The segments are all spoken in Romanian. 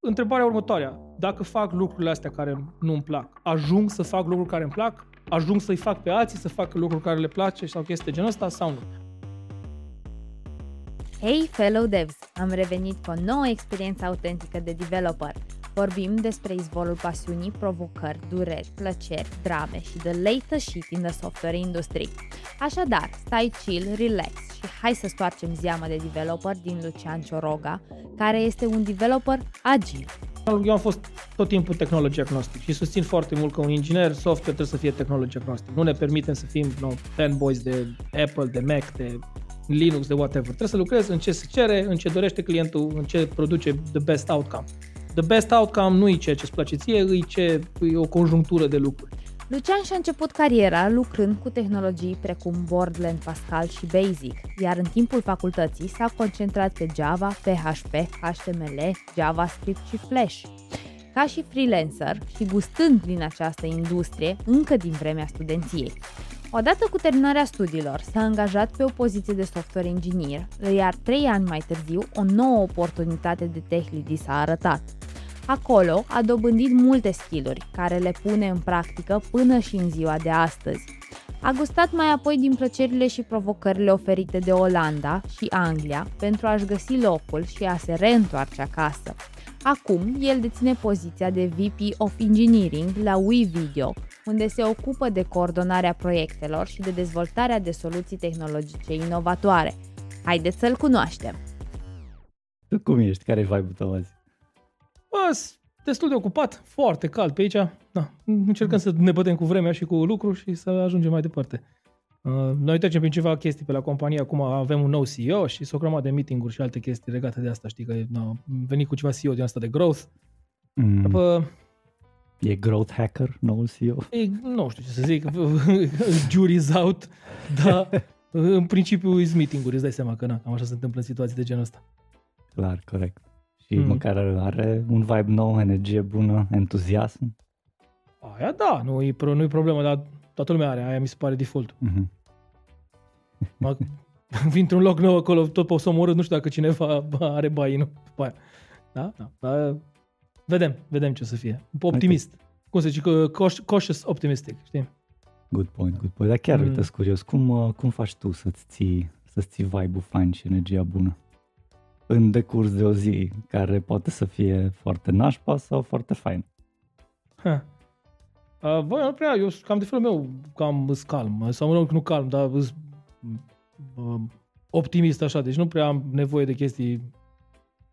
întrebarea următoarea. Dacă fac lucrurile astea care nu-mi plac, ajung să fac lucruri care îmi plac? Ajung să-i fac pe alții să facă lucruri care le place sau chestii de genul ăsta sau nu? Hey, fellow devs! Am revenit cu o nouă experiență autentică de developer. Vorbim despre izvorul pasiunii, provocări, dureri, plăceri, drame și the latest shit in the software industry. Așadar, stai chill, relax și hai să stoarcem zeama de developer din Lucian Cioroga, care este un developer agil. Eu am fost tot timpul technology agnostic și susțin foarte mult că un inginer software trebuie să fie technology agnostic. Nu ne permitem să fim no, fanboys de Apple, de Mac, de Linux, de whatever. Trebuie să lucrezi în ce se cere, în ce dorește clientul, în ce produce the best outcome. The best outcome nu e ceea ce îți place ție, e, ce, e o conjunctură de lucruri. Lucian și-a început cariera lucrând cu tehnologii precum Borderland, Pascal și Basic, iar în timpul facultății s-a concentrat pe Java, PHP, HTML, JavaScript și Flash. Ca și freelancer și gustând din această industrie încă din vremea studenției. Odată cu terminarea studiilor, s-a angajat pe o poziție de software engineer, iar trei ani mai târziu, o nouă oportunitate de tech lead s-a arătat. Acolo a dobândit multe skill-uri, care le pune în practică până și în ziua de astăzi. A gustat mai apoi din plăcerile și provocările oferite de Olanda și Anglia pentru a-și găsi locul și a se reîntoarce acasă. Acum, el deține poziția de VP of Engineering la WeVideo, unde se ocupă de coordonarea proiectelor și de dezvoltarea de soluții tehnologice inovatoare. Haideți să-l cunoaștem! Tu cum ești? Care e vibe-ul tău azi? Bă, destul de ocupat, foarte cald pe aici. Da, încercăm să ne bătem cu vremea și cu lucru și să ajungem mai departe. Uh, noi trecem prin ceva chestii pe la companie, acum avem un nou CEO și s-o grămadă de meeting-uri și alte chestii legate de asta, știi că no, venit cu ceva CEO din asta de growth. Mm. După, E growth hacker, noul CEO? E, nu știu ce să zic, jury's out, dar în principiu e meeting-uri, îți dai seama că na, cam așa se întâmplă în situații de genul ăsta. Clar, corect. Și mm. măcar are un vibe nou, energie bună, entuziasm. Aia da, nu e, nu e problemă, dar toată lumea are, aia mi se pare default. Mm-hmm. Vin într-un loc nou acolo, tot pe o să omorât, nu știu dacă cineva are bai, nu? Aia. Da? da. Dar vedem, vedem ce o să fie. Optimist. Okay. Cum se zice? Cautious optimistic, știi? Good point, good point. Dar chiar, mm. uite, curios, cum, uh, cum faci tu să-ți ții, să-ți ții vibe-ul fain și energia bună? În decurs de o zi, care poate să fie foarte nașpa sau foarte fain. Ha. Uh, bă, nu prea, eu cam de felul meu, cam îs calm, sau nu, nu calm, dar îs, uh, optimist așa, deci nu prea am nevoie de chestii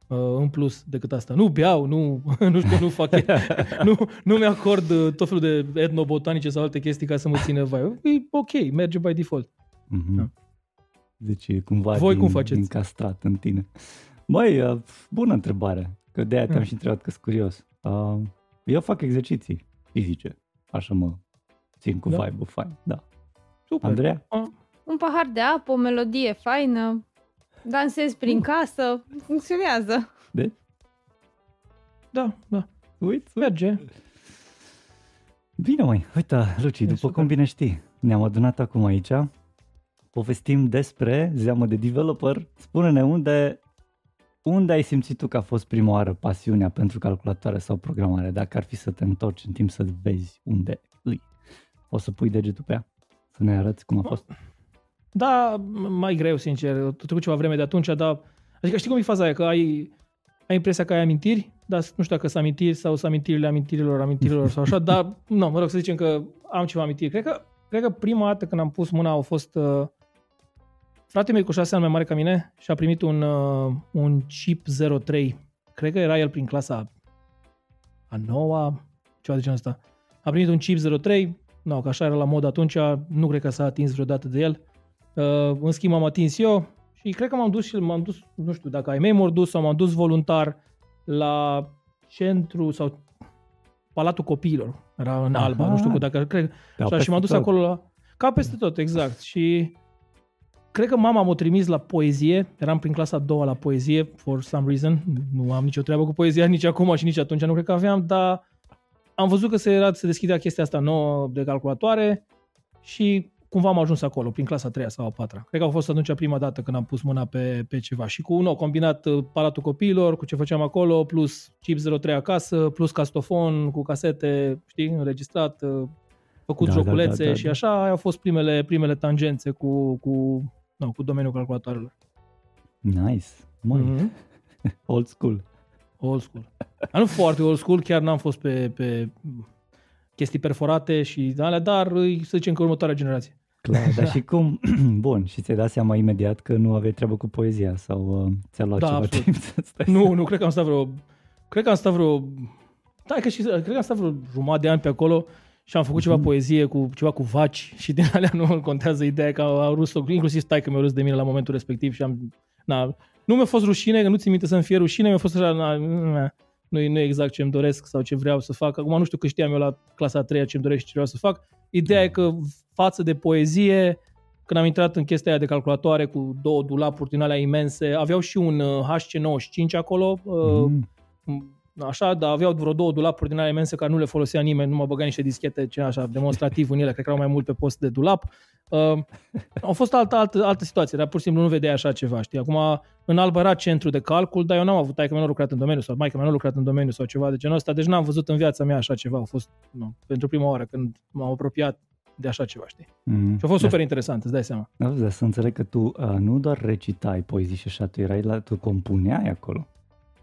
uh, în plus decât asta. Nu beau, nu, nu știu, nu fac, nu, nu mi-acord uh, tot felul de etnobotanice sau alte chestii ca să mă țină vai. E ok, merge by default. Mm-hmm. Da. Deci e cumva Voi din, cum faceți? încastrat în tine. Băi, uh, bună întrebare, că de-aia te-am mm. și întrebat că sunt curios. Uh, eu fac exerciții fizice Așa mă țin cu da? vibe-ul fain. Da. Super. Andreea? A. Un pahar de apă, o melodie faină, dansez prin casă, funcționează. De? Da, da. Uite, merge. Bine, mai. Uite, Luci, după super. cum bine știi, ne-am adunat acum aici, povestim despre zeamă de developer. Spune-ne unde, unde ai simțit tu că a fost prima oară pasiunea pentru calculatoare sau programare, dacă ar fi să te întorci în timp să vezi unde îi. O să pui degetul pe ea? Să ne arăți cum a fost? Da, mai greu, sincer. Tot trecut ceva vreme de atunci, dar... Adică știi cum e faza aia? Că ai, ai impresia că ai amintiri, dar nu știu dacă sunt amintiri sau sunt amintirile amintirilor, amintirilor sau așa, dar, nu, mă rog să zicem că am ceva amintiri. Cred că, cred că prima dată când am pus mâna au fost... Uh, Fratele meu cu șase ani mai mare ca mine și a primit un, uh, un chip 03. Cred că era el prin clasa a noua, ceva de genul ăsta. A primit un chip 03, nu, că așa era la mod atunci, nu cred că s-a atins vreodată de el. Uh, în schimb am atins eu și cred că m-am dus și m-am dus, nu știu dacă ai mei m dus sau m-am dus voluntar la centru sau Palatul Copiilor, era în Aha. Alba, nu știu dacă, cred, și, și m-am dus tot. acolo la, ca peste tot, exact. Și Cred că mama m-a trimis la poezie, eram prin clasa a doua la poezie, for some reason, nu am nicio treabă cu poezia nici acum și nici atunci, nu cred că aveam, dar am văzut că se, era, se deschidea chestia asta nouă de calculatoare și cumva am ajuns acolo, prin clasa 3 sau a 4 Cred că a fost atunci prima dată când am pus mâna pe, pe ceva. Și cu un nou combinat uh, palatul copiilor, cu ce făceam acolo, plus chip 03 acasă, plus castofon cu casete, știi, înregistrat, uh, făcut Da, da, da, joculețe da, da, și da. așa aia au fost primele, primele tangențe cu, cu, nu, cu domeniul calculatoarelor. Nice. Măi, Mhm. old school. Old school. Dar nu foarte old school, chiar n-am fost pe, pe chestii perforate și alea, dar îi- să zicem că următoarea generație. Clar, dar și cum, bun, și ți-ai dat seama imediat că nu aveai treabă cu poezia sau uh, ți-a luat Da, ceva absolut. timp să stai Nu, nu, cred că am stat vreo... Cred că am stat vreo... Da, că și, cred că am stat vreo jumătate de ani pe acolo și am făcut ceva Mhm. poezie cu ceva cu vaci și din alea nu contează ideea că au râs inclusiv stai că mi-a râs de mine la momentul respectiv și am... Na, nu mi-a fost rușine, că nu ți minte să-mi fie rușine, mi-a fost așa, na, na, nu, e- nu e exact ce îmi doresc sau ce vreau să fac. Acum nu știu că știam eu la clasa a treia ce îmi doresc și ce vreau să fac. Ideea e că față de poezie, când am intrat în chestia aia de calculatoare cu două dulapuri din alea imense, aveau și un uh, HC95 acolo, uh, Mm, așa, dar aveau vreo două dulapuri din alea imense care nu le folosea nimeni, nu mă băga niște dischete ce așa, demonstrativ în ele, cred că erau mai mult pe post de dulap. Uh, a fost altă, altă, altă situație, dar pur și simplu nu vedeai așa ceva, știi? Acum, în Alba era centru de calcul, dar eu n-am avut, tai că mi-a lucrat în domeniu sau mai că mi-a lucrat în domeniu sau ceva de genul ăsta, deci n-am văzut în viața mea așa ceva. A fost nu, pentru prima oară când m-am apropiat de așa ceva, știi? mm. Și a fost super interesant, îți dai seama. Da, da, să înțeleg că tu uh, nu doar recitai poezii și așa, tu erai la, tu compuneai acolo.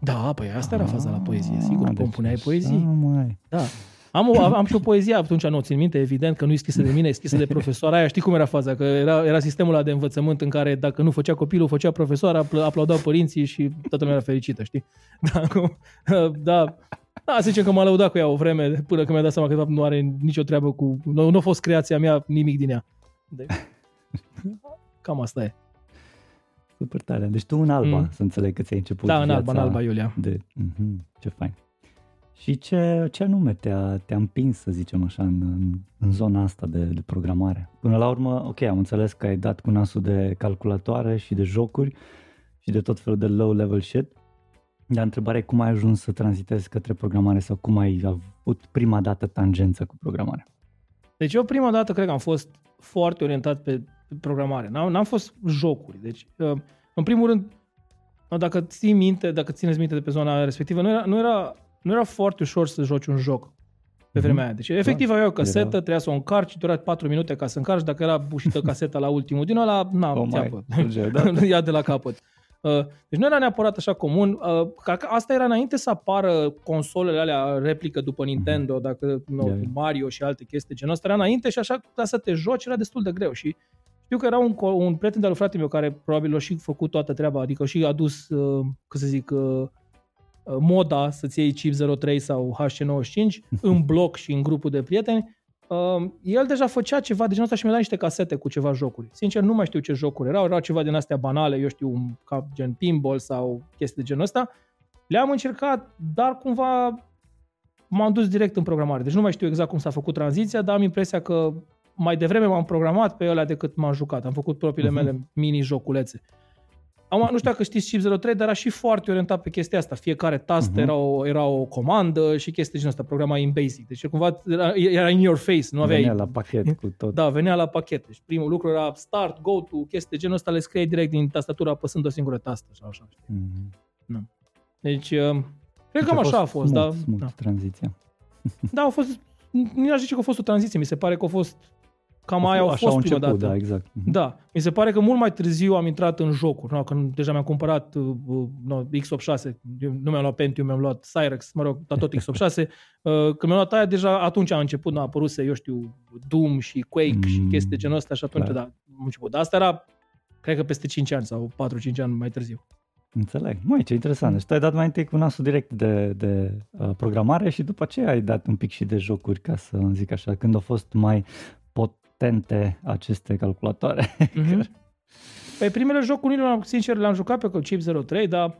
Da, păi asta era faza la poezie, sigur, Ah, compuneai deci poezii. așa, mai. Da. Am, o, am și o poezie, atunci nu o țin minte, evident că nu e scrisă de mine, e scrisă de profesoara aia. Știi cum era faza? Că era, era sistemul ăla de învățământ în care dacă nu făcea copilul, făcea profesoara, apl- aplaudau părinții și toată lumea era fericită, știi? Da, cum, da, da, să zicem că m-a lăudat cu ea o vreme până când mi-a dat seama că de fapt nu are nicio treabă cu... Nu, nu a fost creația mea nimic din ea. De, cam asta e. Super tare. Deci tu în Alba, Mm. să înțeleg că ți-ai început Da, în viața Alba, în Alba, Iulia. De... Mm-hmm, ce fain. Și ce, ce anume te-a, te-a împins, să zicem așa, în, în, în zona asta de, de programare? Până la urmă, ok, am înțeles că ai dat cu nasul de calculatoare și de jocuri și de tot felul de low-level shit, dar întrebarea e cum ai ajuns să tranzitezi către programare sau cum ai avut prima dată tangență cu programarea? Deci eu prima dată cred că am fost foarte orientat pe programare. N-am, n-am fost jocuri. Deci, uh, în primul rând, dacă ții minte, dacă țineți minte de pe zona respectivă, nu era, nu era, nu era foarte ușor să joci un joc pe vremea aia. Deci, efectiv, aveai o casetă, Era- trebuia să o încarci, durea 4 minute ca să încarci. Dacă era bușită caseta la ultimul din ăla, na, Oh, mai, țeapă. mergea, da? ia de la capăt. Uh, Deci nu era neapărat așa comun. Uh, ca- ca- Asta era înainte să apară consolele alea replică după Nintendo, dacă nu, Ia, ia. Mario și alte chestii genul ăsta. Era înainte și așa ca să te joci era destul de greu. Și știu că era un, co- un prieten de-al lui frate meu care probabil a și făcut toată treaba, adică a și adus, uh, cum să zic, uh, uh, moda să-ți iei chip 03 sau HC95 în bloc și în grupul de prieteni. Uh, el deja făcea ceva de genul ăsta și mi-a dat niște casete cu ceva jocuri. Sincer, nu mai știu ce jocuri erau, erau ceva din astea banale, eu știu, un- ca gen pinball sau chestii de genul ăsta. Le-am încercat, dar cumva m-am dus direct în programare. Deci nu mai știu exact cum s-a făcut tranziția, dar am impresia că mai devreme m-am programat pe ele decât m-am jucat. Am făcut propriile Mhm. mele mini-joculețe. Am, nu știu dacă știți Chip 03, dar era și foarte orientat pe chestia asta. Fiecare tast Mhm. era, o, era o comandă și chestii de genul ăsta, programa în basic. Deci cumva era, era in your face, nu aveai... Venea la pachet cu tot. Da, venea la pachet. Deci primul lucru era start, go to, chestii de genul ăsta, le scriei direct din tastatură apăsând o singură tastă. Sau așa, știi? Mhm. Deci, uh, cred Deci că cam așa a fost. smooth, Da, smooth da. tranziția. da, a fost, nu aș zice că a fost o tranziție, mi se pare că a fost, cam aia a Așa fost au prima început, dată. da, exact. Mhm. Da, mi se pare că mult mai târziu am intrat în jocuri, no, când deja mi-am cumpărat uh, uh, no, X86, eu nu mi-am luat Pentium, mi-am luat Cyrex, mă rog, dar tot X86. uh, când mi-am luat aia, deja atunci a început, a apăruse, eu știu, Doom și Quake mm, și Mm, chestii de genul ăsta și atunci, clar. da, am început. Dar asta era, cred că peste 5 ani sau 4-5 ani mai târziu. Înțeleg. Mai ce interesant. Deci tu ai dat mai întâi cu nasul direct de, de uh, programare și după aceea ai dat un pic și de jocuri, ca să zic așa, când au fost mai potente aceste calculatoare. Mhm. Păi primele jocuri, nu, sincer, le-am jucat pe chip 03, dar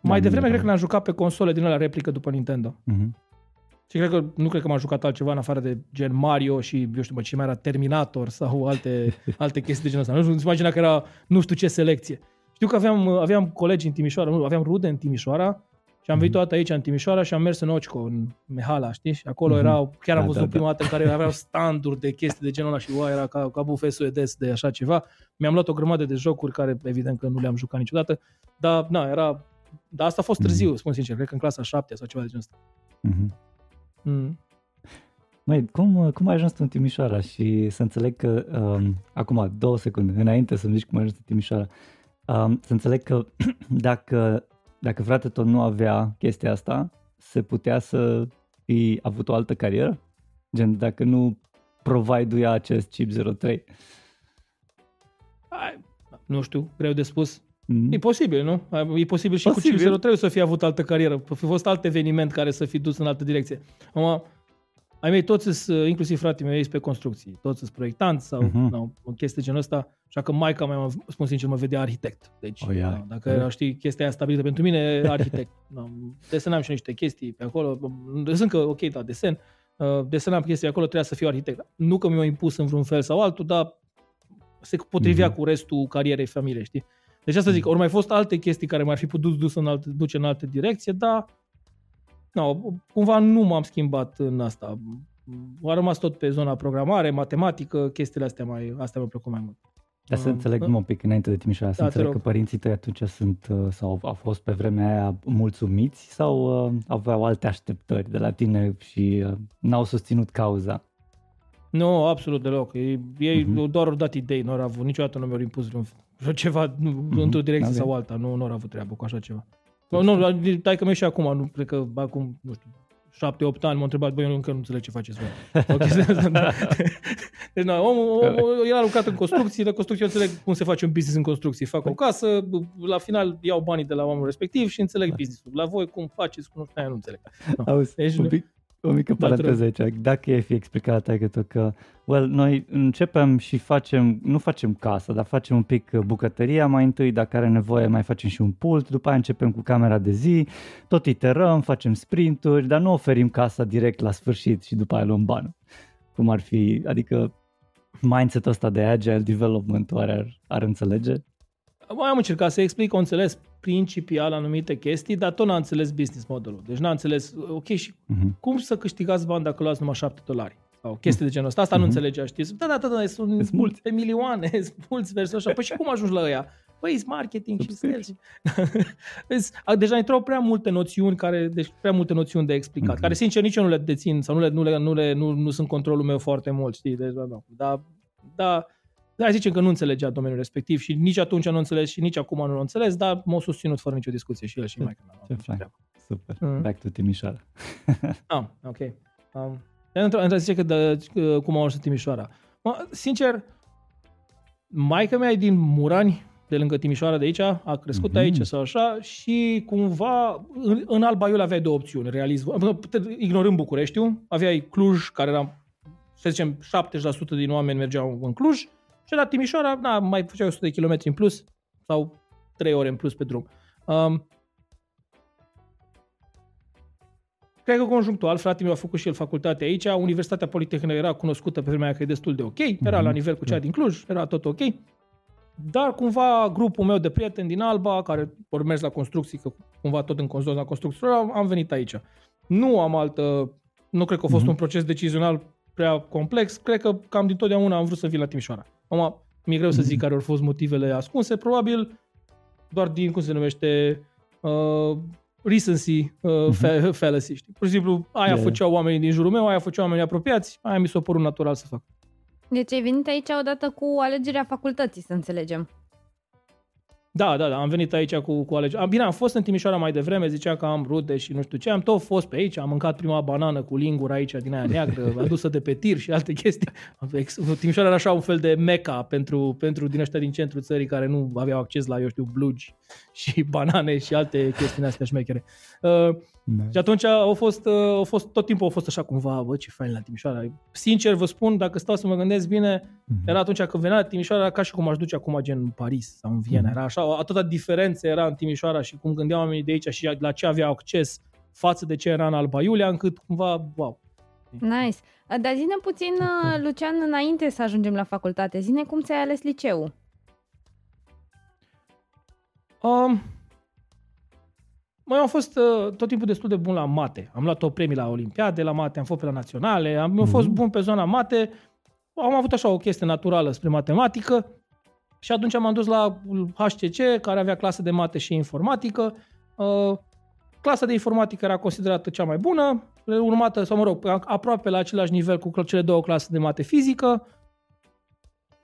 mai Da, devreme nu cred era. că le-am jucat pe console din alea replică după Nintendo. Mhm. Și cred că, nu cred că m-am jucat altceva în afară de gen Mario și, eu știu, mă, ce mai era Terminator sau alte, alte chestii de genul ăsta. Nu știu, îți imagina că era nu știu ce selecție. Știu că aveam, aveam colegi în Timișoara, nu, aveam rude în Timișoara Și am venit toată aici în Timișoara și am mers în Occo, în Mehala, știi? Și acolo Mhm. erau, chiar am Da, văzut da, da. prima dată în care aveau standuri de chestii de genul ăla și wow, era ca, ca bufet suedez de așa ceva. Mi-am luat o grămadă de jocuri care evident că nu le-am jucat niciodată, dar na, era, dar asta a fost Mhm. târziu, spun sincer, cred că în clasa 7 sau ceva de genul ăsta. Mhm. Mm. Măi, cum, cum ai ajuns tu în Timișoara și să înțeleg că, um, acum două secunde, înainte să-mi zici cum ai ajuns în Timișoara, um, să înțeleg că dacă, dacă frate tot nu avea chestia asta, se putea să fi avut o altă carieră? Gen, dacă nu provide-uia acest chip 03. Ai, nu știu, greu de spus. Mm? E posibil, nu? E posibil și Posibil. cu Chip 03 să fie avut altă carieră. Fi fost alt eveniment care să fi dus în altă direcție. Acum, ai mei toți sunt, inclusiv fratele meu, ei sunt pe construcții. Toți sunt proiectanți sau Mhm. uh-huh. no, o chestie genul ăsta. Așa că maica mea, mă- spun sincer, mă vedea arhitect. Deci, O, ia. no, dacă Corect. era, știi, chestia aia stabilită pentru mine, arhitect. no, desenam și niște chestii pe acolo. Sunt că, ok, da, desen. Uh, desenam chestii acolo, trebuia să fiu arhitect. Nu că mi-au impus în vreun fel sau altul, dar se potrivea Mhm. cu restul carierei familiei, știi? Deci asta zic, ori mai fost alte chestii care m-ar fi putut dus în alte, duce în altă direcție, dar no, cumva nu m-am schimbat în asta. A rămas tot pe zona programare, matematică, chestiile astea mai, astea mi-au plăcut mai mult. Dar să Um, înțeleg da. numai un pic înainte de Timișoara, să Da, te înțeleg rog. că părinții tăi atunci sunt uh, sau au fost pe vremea aia mulțumiți sau uh, aveau alte așteptări de la tine și uh, n-au susținut cauza? Nu, absolut deloc. Ei, ei Mhm. uh-huh. doar au dat idei, nu au avut, niciodată nu mi-au impus vreun, vreo ceva nu, Mhm, într-o direcție ok. sau alta. Nu, nu au avut treabă cu așa ceva. Nu, nu, dai că mi și acum, nu, cred că acum, nu știu, șapte-opt ani m-a întrebat, băi, eu încă nu înțeleg ce faceți voi. O chestie asta, da. Deci, na, omul, omul, el a lucrat în construcții, la construcții eu înțeleg cum se face un business în construcții. Fac o casă, la final iau banii de la omul respectiv și înțeleg business-ul. La voi cum faceți, cum nu știu, aia nu înțeleg. No. Auzi, Deci un nu- pic, o mică Da, te paranteză aici. Dacă e fi explicat tai că, că well, noi începem și facem, nu facem casa, dar facem un pic uh, bucătăria mai întâi, dacă are nevoie mai facem și un pult, după aia începem cu camera de zi, tot iterăm, facem sprinturi, dar nu oferim casa direct la sfârșit și după aia luăm banul. Cum ar fi, adică mindset-ul ăsta de agile development oare ar, ar înțelege? Mai am încercat să explic, o înțeles principial anumite chestii, dar tot n-a înțeles business modelul. Deci n-a înțeles, ok, și Mhm. cum să câștigați bani dacă luați numai 7 dolari? Sau chestii de genul ăsta. Asta nu Mhm. înțelegea, știți? Da, da, da, da, sunt Sunt mulți. pe milioane, sunt mulți versus așa. Păi și cum ajungi la ăia? Păi, e marketing și sales. Vezi, a- Deja intrau prea multe noțiuni, care, deci prea multe noțiuni de explicat, Mhm. care sincer nici eu nu le dețin sau nu, le, nu, le, nu, le, nu, nu sunt controlul meu foarte mult, știi? Deci, da, da, da, da, da, zicem că nu înțelegea domeniul respectiv și nici atunci nu înțeles și nici acum nu l înțeles, dar m-au susținut fără nicio discuție și el și mai Ce fain. Super. Mhm. Back to Timișoara. Ah, ok. Um, într într zice că de, că- cum au ajuns în Timișoara. Mă, sincer, maica mea e din Murani, de lângă Timișoara de aici, a crescut Mhm. aici sau așa și cumva în, în Alba Iulia aveai două opțiuni, realism. Ignorând Bucureștiul, aveai Cluj, care era, să zicem, 70% din oameni mergeau în Cluj și la Timișoara, na, mai făceai 100 de kilometri în plus sau 3 ore în plus pe drum. Um, Cred că conjunctual, fratele meu a făcut și el facultate aici, Universitatea Politehnică era cunoscută pe vremea aia că e destul de ok, era Mhm. la nivel cu cea din Cluj, era tot ok. Dar cumva grupul meu de prieteni din Alba, care au mers la construcții, că cumva tot în consol la construcții, am venit aici. Nu am altă, nu cred că a fost Mhm. un proces decizional prea complex, cred că cam din totdeauna am vrut să vin la Timișoara. Acum, mi-e greu să zic Mhm. care au fost motivele ascunse, probabil doar din, cum se numește, uh, recency uh, fa- fallacy, știi? Pur și simplu, aia Yeah. făceau oamenii din jurul meu, aia făceau oamenii apropiați, aia mi s-a părut natural să fac. Deci ai venit aici odată cu alegerea facultății, să înțelegem. Da, da, da, am venit aici cu, cu alegeri. Am, bine, am fost în Timișoara mai devreme, zicea că am rude și nu știu ce, am tot fost pe aici, am mâncat prima banană cu lingura aici din aia neagră, adusă de pe tir și alte chestii. Ex- Timișoara era așa un fel de meca pentru, pentru din ăștia din centrul țării care nu aveau acces la, eu știu, blugi și banane și alte chestii din astea șmechere. Uh, și atunci au fost, uh, au fost, tot timpul au fost așa cumva, bă, ce fain la Timișoara. Sincer vă spun, dacă stau să mă gândesc bine, Mhm. era atunci când venea la Timișoara, era ca și cum aș duce acum gen în Paris sau în Viena. Mhm. Era așa, atâta diferență era în Timișoara și cum gândeau oamenii de aici și la ce aveau acces față de ce era în Alba Iulia, încât cumva, wow. Nice. Dar zine puțin, uh, Lucian, înainte să ajungem la facultate, zine cum ți-ai ales liceul. Um, Mai am fost uh, tot timpul destul de bun la mate. Am luat o premii la Olimpiade, la mate, am fost pe la naționale, am, mm-hmm. am fost bun pe zona mate. Am avut așa o chestie naturală spre matematică și atunci m-am dus la HCC, care avea clasă de mate și informatică. Uh, clasa de informatică era considerată cea mai bună, urmată, sau mă rog, aproape la același nivel cu cele două clase de mate fizică.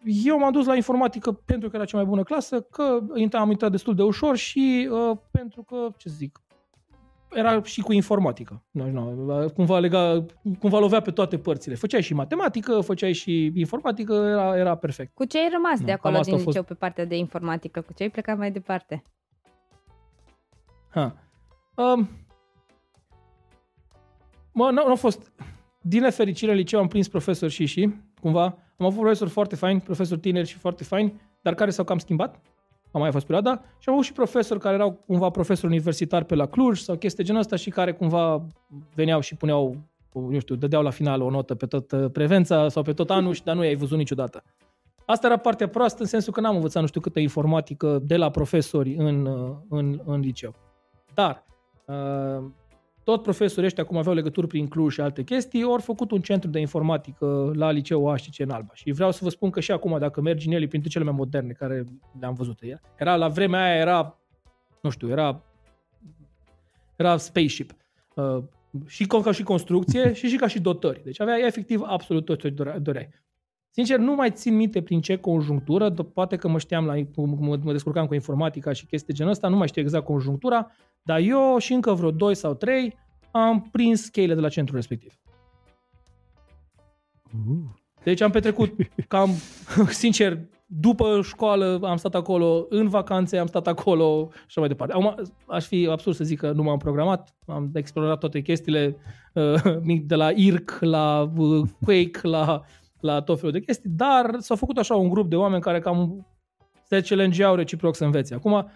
Eu m-am dus la informatică pentru că era cea mai bună clasă, că am intrat destul de ușor și uh, pentru că, ce zic, era și cu informatică. Nu, nu, cumva, lega, cumva lovea pe toate părțile. Făceai și matematică, făceai și informatică, era, era perfect. Cu ce ai rămas nu, de acolo din liceu fost... pe partea de informatică? Cu ce ai plecat mai departe? Ha. Um, mă, nu, nu a fost... Din nefericire, în liceu am prins profesori și și, cumva. Am avut profesori foarte faini, profesori tineri și foarte faini, dar care s-au cam schimbat am mai fost perioada, și am avut și profesori care erau cumva profesori universitari pe la Cluj sau chestii genul ăsta și care cumva veneau și puneau, nu știu, dădeau la final o notă pe tot uh, prevența sau pe tot anul, și dar nu i-ai văzut niciodată. Asta era partea proastă în sensul că n-am învățat nu știu câtă informatică de la profesori în, uh, în, în liceu. Dar uh, tot profesorii ăștia, cum aveau legături prin Cluj și alte chestii, au făcut un centru de informatică la liceul Aștice în Alba. Și vreau să vă spun că și acum, dacă mergi în el, e printre cele mai moderne care le-am văzut. Era, la vremea aia, era, nu știu, era, era spaceship. Uh, și ca și construcție și și ca și dotări. Deci avea efectiv absolut tot ce doreai. Sincer, nu mai țin minte prin ce conjunctură, poate că mă știam la, mă, mă descurcam cu informatica și chestii genul ăsta, nu mai știu exact conjunctura, dar eu și încă vreo 2 sau 3 am prins cheile de la centrul respectiv. Uh. Deci am petrecut cam, sincer, după școală am stat acolo, în vacanțe am stat acolo și așa mai departe. Acum, aș fi absurd să zic că nu m-am programat, am explorat toate chestiile uh, de la IRC, la uh, Quake, la, la tot felul de chestii, dar s-a făcut așa un grup de oameni care cam se challenge-au reciproc să învețe. Acum,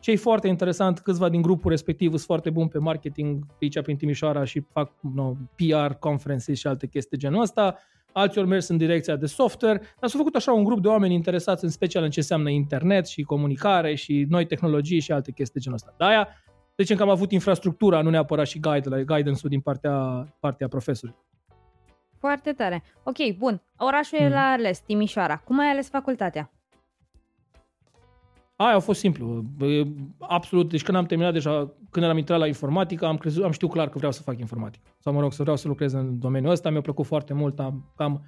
ce e foarte interesant, câțiva din grupul respectiv sunt foarte buni pe marketing aici prin Timișoara și fac no, PR, conferences și alte chestii genul ăsta. Alții ori mers în direcția de software, dar s-a făcut așa un grup de oameni interesați în special în ce înseamnă internet și comunicare și noi tehnologii și alte chestii genul ăsta. De aia, zicem că am avut infrastructura, nu neapărat și guide, guidance-ul din partea, partea profesorului. Foarte tare. Ok, bun. Orașul hmm. e la ales, Timișoara. Cum ai ales facultatea? Aia a fost simplu. Absolut. Deci când am terminat deja, când am intrat la informatică, am, crezut, am știut clar că vreau să fac informatică. Sau mă rog, să vreau să lucrez în domeniul ăsta. Mi-a plăcut foarte mult. Am, cam,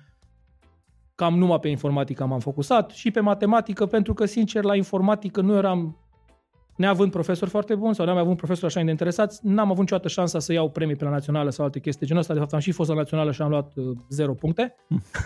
cam numai pe informatică m-am focusat și pe matematică, pentru că, sincer, la informatică nu eram neavând profesori foarte buni sau neam avut profesori așa de interesați, n-am avut niciodată șansa să iau premii pe la națională sau alte chestii genul ăsta. De fapt, am și fost la națională și am luat uh, 0 puncte,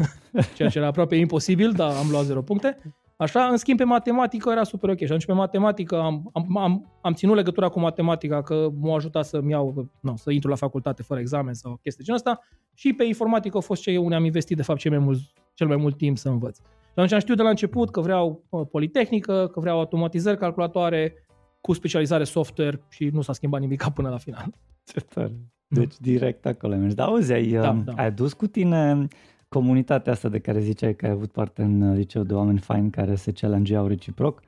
ceea ce era aproape imposibil, dar am luat 0 puncte. Așa, în schimb, pe matematică era super ok. Și atunci pe matematică am, am, am, am ținut legătura cu matematica, că m-a ajutat să-mi iau, nu, să intru la facultate fără examen sau chestii genul ăsta. Și pe informatică a fost ce unde am investit, de fapt, cel mai mult, cel mai mult timp să învăț. Și atunci am știut de la început că vreau uh, politehnică, că vreau automatizări calculatoare, cu specializare software și nu s-a schimbat nimic până la final. Ce tare. Deci direct acolo mergi. Dar auzi, ai, da, um, da. ai adus cu tine comunitatea asta de care ziceai că ai avut parte în uh, liceu de oameni faini care se challenge reciproc,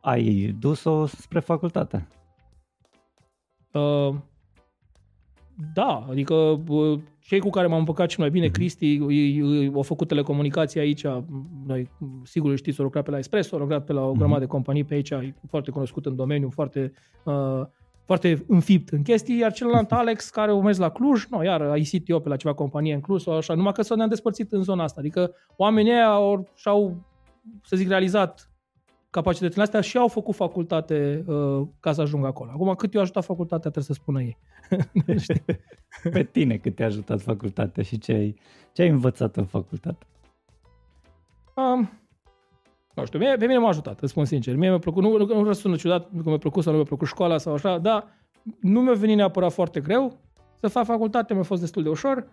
ai dus-o spre facultate? Uh, da, adică uh, cei cu care m-am împăcat și mai bine, mm-hmm. Cristi, au făcut telecomunicații aici, noi sigur știți, au lucrat pe la Espresso, au lucrat pe la o mhm. grămadă de companii pe aici, e foarte cunoscut în domeniu, foarte uh, foarte înfipt în chestii, iar celălalt Alex, care urmez la Cluj, no, iar a isit eu pe la ceva companie în Cluj sau așa, numai că să ne-am despărțit în zona asta. Adică oamenii ăia au, și-au, să zic, realizat capacitățile astea și au făcut facultate uh, ca să ajungă acolo. Acum, cât i-a ajutat facultatea, trebuie să spună ei. pe tine cât te-a ajutat facultatea și ce ai, ce ai învățat în facultate? Um, nu știu, mie, pe mine m-a ajutat, îți spun sincer. Mie mi-a plăcut, nu, nu, nu răsună ciudat, nu că mi-a plăcut sau nu mi-a plăcut școala sau așa, dar nu mi-a venit neapărat foarte greu să fac facultate, mi-a fost destul de ușor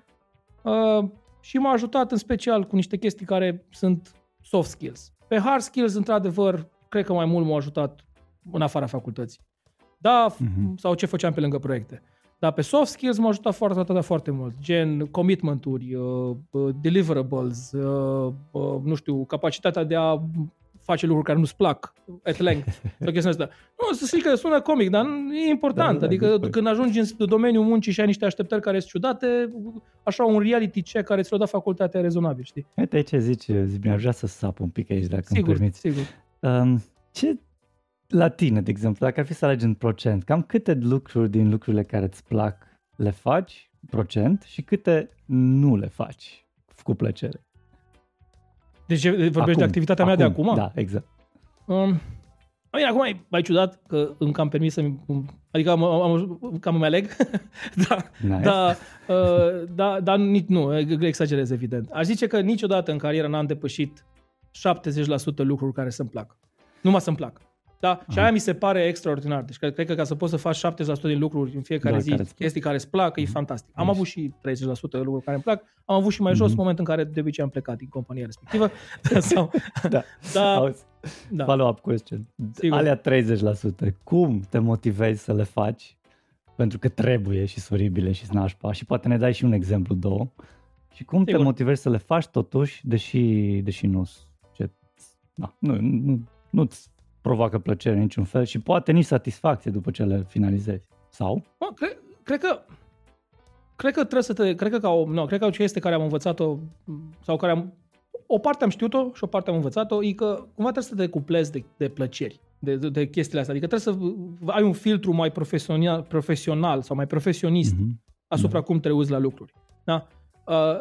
uh, și m-a ajutat în special cu niște chestii care sunt soft skills. Pe hard skills, într-adevăr, cred că mai mult m-a ajutat în afara facultății. Da, uh-huh. sau ce făceam pe lângă proiecte. Dar pe soft skills m-a ajutat foarte, foarte, foarte mult, gen commitment-uri, uh, uh, deliverables, uh, uh, nu știu, capacitatea de a face lucruri care nu-ți plac at length. sau chestia asta. Nu, să zic că sună comic, dar e important. Da, da, adică da, când ajungi în domeniul muncii și ai niște așteptări care sunt ciudate, așa un reality check care ți-l dat facultatea e rezonabil, știi? Uite ce zici, mi-ar vrea să sap un pic aici, dacă Sigur, îmi permiți. sigur. Um, ce la tine, de exemplu, dacă ar fi să alegi în procent, cam câte lucruri din lucrurile care îți plac le faci, procent, și câte nu le faci cu plăcere? Deci vorbești Acum, de activitatea mea de acum? Da, exact. Um, Bine, acum e mai ciudat că încă am permis să-mi... Adică am, am, cam îmi aleg, da, Nice. da, uh, da, dar nici nu, exagerez evident. Aș zice că niciodată în carieră n-am depășit 70% lucruri care să-mi plac. Numai să-mi plac. Da? Și aia mi se pare extraordinar. Deci cred cred că ca să poți să faci 70% din lucruri în fiecare Doar zi, care îți plac. chestii care îți plac, e fantastic. Am Nice. avut și 30% de lucruri care îmi plac, am avut și mai jos Mhm. moment în care de obicei am plecat din compania respectivă. Sau, Da. da, Auzi, da. follow-up question. Sigur. Alea 30%, cum te motivezi să le faci? Pentru că trebuie și sunt oribile și sunt nașpa și poate ne dai și un exemplu, două. Și cum Sigur. te motivezi să le faci totuși, deși, deși nu ce, na, nu, nu, nu-ți provoacă plăcere în niciun fel și poate nici satisfacție după ce le finalizezi. Sau? Mă, cred, cred că cred că trebuie să te, cred că ca o, nu, cred că o chestie care am învățat-o sau care am o parte am știut-o și o parte am învățat-o, e că cumva trebuie să te cuplezi de, de plăceri, de, de, de chestiile astea. Adică trebuie să ai un filtru mai profesional, profesional sau mai profesionist Mhm. asupra cum te uiți la lucruri. Da? Uh,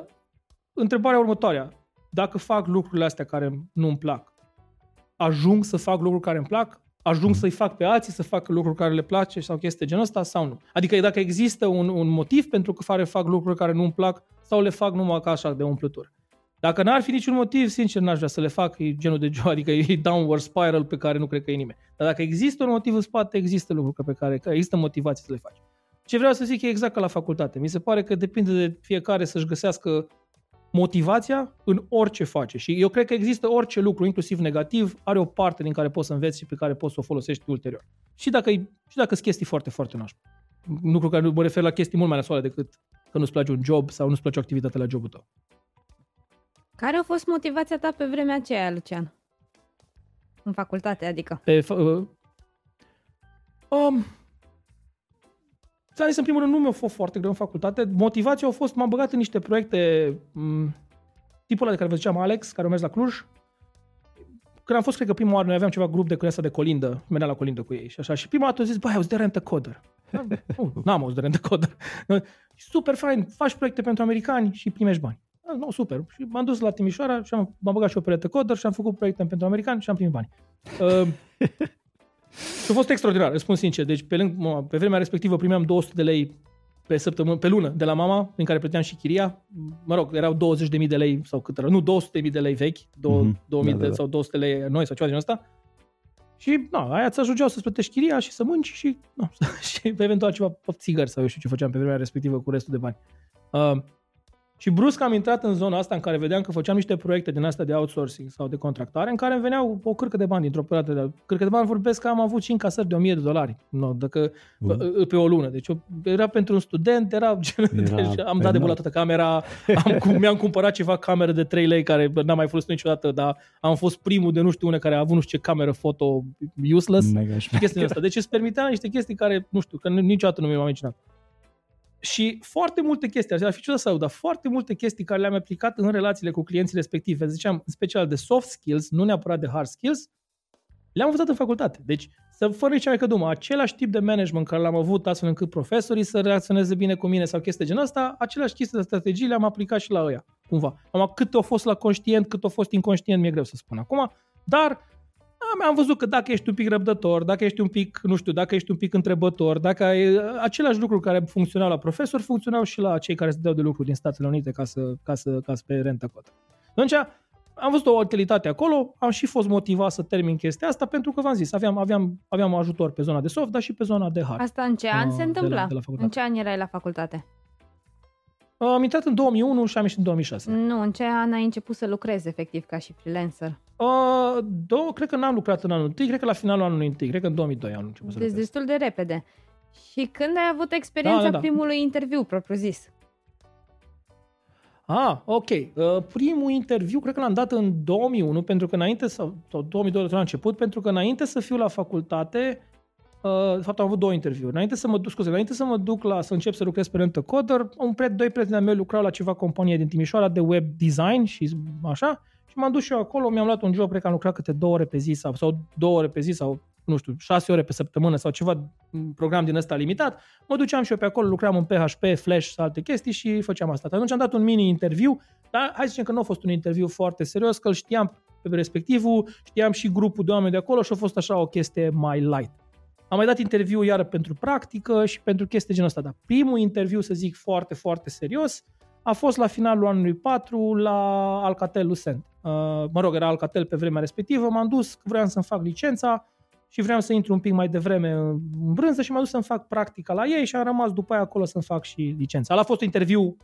întrebarea următoarea. Dacă fac lucrurile astea care nu-mi plac, ajung să fac lucruri care îmi plac? Ajung Mhm. să-i fac pe alții să facă lucruri care le place sau chestii de genul ăsta sau nu? Adică dacă există un, un motiv pentru care fac lucruri care nu-mi plac sau le fac numai ca așa de umplutură. Dacă n-ar fi niciun motiv, sincer n-aș vrea să le fac, e genul de joc, adică e downward spiral pe care nu cred că e nimeni. Dar dacă există un motiv în spate, există lucruri pe care, care există motivație să le faci. Ce vreau să zic e exact ca la facultate. Mi se pare că depinde de fiecare să-și găsească motivația în orice face. Și eu cred că există orice lucru, inclusiv negativ, are o parte din care poți să înveți și pe care poți să o folosești ulterior. Și dacă, și dacă sunt chestii foarte, foarte nașpa. Lucru care mă refer la chestii mult mai nasoale decât că nu-ți place un job sau nu-ți place o activitate la jobul tău. Care a fost motivația ta pe vremea aceea, Lucian? În facultate, adică. Pe, fa- uh, um, ți-am zis, în primul rând, nu mi-a fost foarte greu în facultate. Motivația a fost, m-am băgat în niște proiecte, m, tipul ăla de care vă ziceam, Alex, care a mers la Cluj. Când am fost, cred că prima oară, noi aveam ceva grup de când de colindă, mergeam la colindă cu ei și așa. Și prima dată a zis, băi, auzi de rentă coder. Nu, n-am auzit de rentă coder. Super fain, faci proiecte pentru americani și primești bani. Ah, Nu, super. Și m-am dus la Timișoara și am, m-am băgat și eu pe rentă coder și am făcut proiecte pentru americani și am primit bani. Uh, și a fost extraordinar, răspund sincer. Deci pe, lângă, mă, pe vremea respectivă primeam 200 de lei pe săptămână, pe lună de la mama, prin care plăteam și chiria. Mă rog, erau 20.000 de lei sau cât era, nu 200.000 de lei vechi, două- Mhm. 2000 Da, de, da, da. sau 200 de lei noi sau ceva din ăsta. Și na, aia ți ajungeau să-ți plătești chiria și să mânci și, na, și eventual ceva țigări sau eu știu ce făceam pe vremea respectivă cu restul de bani. Uh, și brusc am intrat în zona asta în care vedeam că făceam niște proiecte din astea de outsourcing sau de contractare în care îmi veneau o cârcă de bani dintr-o perioadă de... Cârcă de bani vorbesc că am avut și încasări de 1000 de dolari no, dacă, Uh. pe o lună. Deci eu- era pentru un student, era, genul, Era deci am dat de enorm. bulat toată camera, am, cum- mi-am cumpărat ceva cameră de 3 lei care n-am mai folosit niciodată, dar am fost primul de nu știu une care a avut nu știu ce cameră foto useless Mega și chestii din asta. Deci îți permitea niște chestii care, nu știu, că niciodată nu mi-am imaginat. Și foarte multe chestii, ar fi ciudat să aud, dar foarte multe chestii care le-am aplicat în relațiile cu clienții respective, ziceam, în special de soft skills, nu neapărat de hard skills, le-am învățat în facultate. Deci, să fără nici mai că dumă, același tip de management care l-am avut astfel încât profesorii să reacționeze bine cu mine sau chestii de genul ăsta, aceleași chestii de strategii le-am aplicat și la ăia, cumva. Am cât a fost la conștient, cât a fost inconștient, mi-e greu să spun acum, dar am, am văzut că dacă ești un pic răbdător, dacă ești un pic, nu știu, dacă ești un pic întrebător, dacă ai aceleași lucruri care funcționau la profesori, funcționau și la cei care se dau de lucru din Statele Unite ca să, ca să, ca să pe rentă cotă. Atunci, am văzut o utilitate acolo, am și fost motivat să termin chestia asta pentru că v-am zis, aveam, aveam, aveam ajutor pe zona de soft, dar și pe zona de hard. Asta în ce an Ah, se de la- întâmpla? de la facultate. în ce an erai la facultate? Am intrat în 2001 și am ieșit în 2006. Nu, în ce an ai început să lucrezi efectiv ca și freelancer? Uh, două, cred că n-am lucrat în anul întâi, cred că la finalul anului întâi, cred că în 2002 am început să Deci lucrez. destul de repede. Și când ai avut experiența Da, da, da. primului interviu, propriu zis? Ah, ok. Uh, primul interviu cred că l-am dat în 2001, pentru că înainte, sau, sau 2002 la început, pentru că înainte să fiu la facultate, uh, de fapt am avut două interviuri. Înainte să mă duc, scuze, înainte să mă duc la, să încep să lucrez pe Rent Coder, un prieten, doi prieteni ai mei lucrau la ceva companie din Timișoara de web design și așa, și m-am dus și eu acolo, mi-am luat un job, cred că am lucrat câte două ore pe zi sau, sau două ore pe zi sau nu știu, șase ore pe săptămână sau ceva program din ăsta limitat, mă duceam și eu pe acolo, lucram în PHP, Flash sau alte chestii și făceam asta. Atunci am dat un mini-interviu, dar hai să zicem că nu a fost un interviu foarte serios, că îl știam pe respectivul, știam și grupul de oameni de acolo și a fost așa o chestie mai light. Am mai dat interviu iară pentru practică și pentru chestii genul ăsta, dar primul interviu, să zic, foarte, foarte serios, a fost la finalul anului 4 la Alcatel Lucent. Uh, mă rog, era Alcatel pe vremea respectivă, m-am dus, vreau să-mi fac licența, și vreau să intru un pic mai devreme în brânză și m-am dus să-mi fac practica la ei și am rămas după aia acolo să-mi fac și licența. Ala a fost un interviu,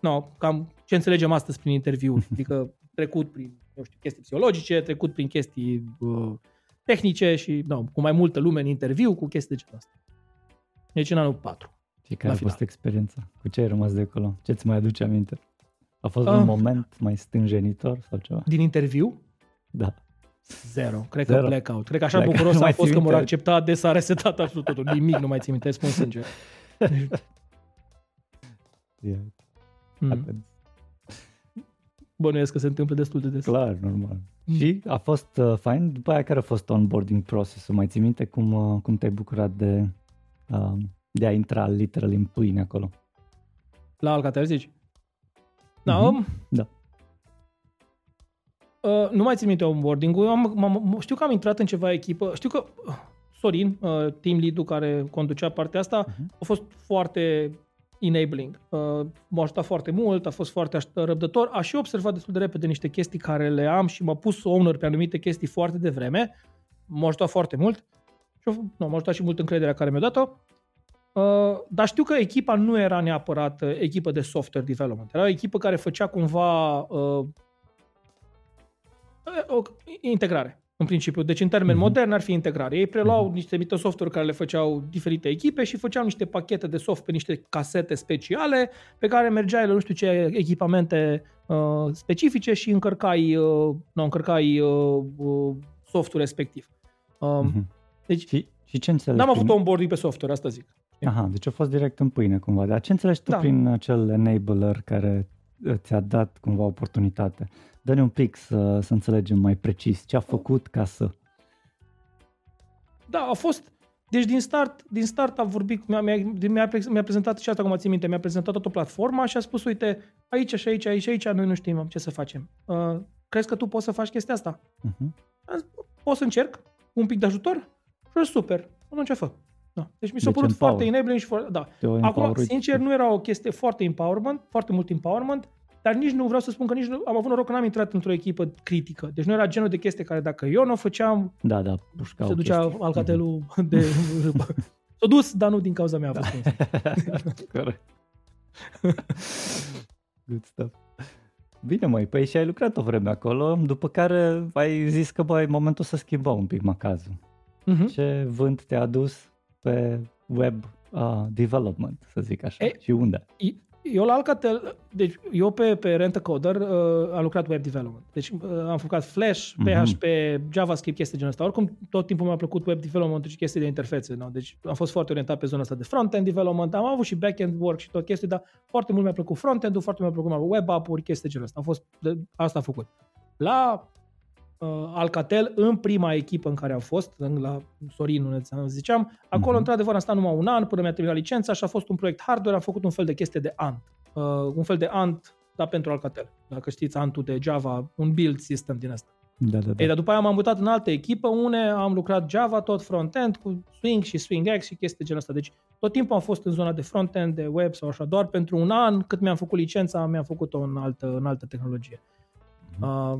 no, cam ce înțelegem astăzi prin interviu, adică trecut prin, nu știu, chestii psihologice, trecut prin chestii uh, tehnice și, no, cu mai multă lume în interviu, cu chestii de genul ăsta. Deci în anul 4. Și care a fost experiența? Cu ce ai rămas de acolo? Ce ți mai aduce aminte? A fost uh, un moment mai stânjenitor sau ceva? Din interviu? Da. Zero. Cred Zero. că blackout. Cred că așa blackout. bucuros am fost că m-au acceptat de s-a resetat absolut totul. Nimic nu mai țin minte, spun sincer. yeah. mm. Bănuiesc că se întâmplă destul de des. Clar, normal. Mm. Și a fost uh, fain. După aia care a fost onboarding process Mai ții minte cum, uh, cum te-ai bucurat de, uh, de a intra literal în pâine acolo? La Alcatel zici? Da, mm-hmm. um, da. Uh, nu mai țin minte onboarding-ul. Am, am, știu că am intrat în ceva echipă. Știu că uh, Sorin, uh, team lead-ul care conducea partea asta, uh-huh. a fost foarte enabling. Uh, m-a ajutat foarte mult, a fost foarte răbdător. Aș și observat destul de repede niște chestii care le am și m-a pus owner pe anumite chestii foarte devreme. M-a ajutat foarte mult. Și nu, m-a ajutat și mult încrederea care mi-a dat-o. Uh, dar știu că echipa nu era neapărat uh, echipă de software development. Era o echipă care făcea cumva uh, o integrare, în principiu. Deci, în termen mm-hmm. modern, ar fi integrare. Ei preluau mm-hmm. niște mită software care le făceau diferite echipe și făceau niște pachete de soft pe niște casete speciale pe care mergeai la nu știu ce echipamente uh, specifice și încărcai, uh, nu, încărcai uh, uh, softul respectiv. Uh, mm-hmm. Deci, și, și ce înțelegi? N-am avut onboarding pe software, asta zic. Aha, deci a fost direct în pâine cumva. Dar ce înțelegi tu da. prin acel enabler care ți-a dat cumva oportunitate? Dă-ne un pic să, să înțelegem mai precis ce a făcut ca să... Da, a fost... Deci din start, din start a vorbit, mi-a, mi-a, mi-a, mi-a prezentat și asta cum țin minte, mi-a prezentat toată platforma și a spus, uite, aici și aici, aici, aici, noi nu știm ce să facem. Uh, crezi că tu poți să faci chestia asta? Uh-huh. Pot să încerc un pic de ajutor? Și super, atunci fă. Da. Deci mi s-a deci părut foarte enabling și foarte... Da. Acum, sincer, nu era o chestie foarte empowerment, foarte mult empowerment, dar nici nu vreau să spun că nici nu, am avut noroc că n-am intrat într-o echipă critică. Deci nu era genul de chestie care dacă eu nu o făceam, da, da, se ducea chestii. alcatelul mm-hmm. de râbă. S-a dus, dar nu din cauza mea a fost. Da. Corect. Good stuff. Bine, măi, păi și ai lucrat o vreme acolo, după care ai zis că, băi, momentul să schimbăm un pic macazul. Uh-huh. Ce vânt te-a adus pe web uh, development, să zic așa, e, și unde? Eu la Alcatel, deci eu pe, pe Rent Coder uh, am lucrat web development. Deci uh, am făcut Flash, PHP, mm-hmm. JavaScript, chestii genul ăsta. Oricum, tot timpul mi-a plăcut web development și chestii de interfețe. No? Deci am fost foarte orientat pe zona asta de front-end development. Am avut și back-end work și tot chestii, dar foarte mult mi-a plăcut front-end-ul, foarte mult mi-a plăcut web app-uri, chestii genul ăsta. Am fost, de, asta am făcut. La uh, Alcatel, în prima echipă în care am fost, la Sorin, nu ziceam, acolo, mm-hmm. într-adevăr, am stat numai un an până mi-a terminat licența și a fost un proiect hardware, am făcut un fel de chestie de an uh, un fel de Ant, dar pentru Alcatel. Dacă știți Antul de Java, un build system din asta. Da, da, da. Ei, dar după aia m-am mutat în altă echipă, une am lucrat Java, tot front-end, cu Swing și Swing X și chestii de genul ăsta. Deci tot timpul am fost în zona de front-end, de web sau așa, doar pentru un an, cât mi-am făcut licența, mi-am făcut-o în altă, în altă tehnologie. Mm-hmm. Uh,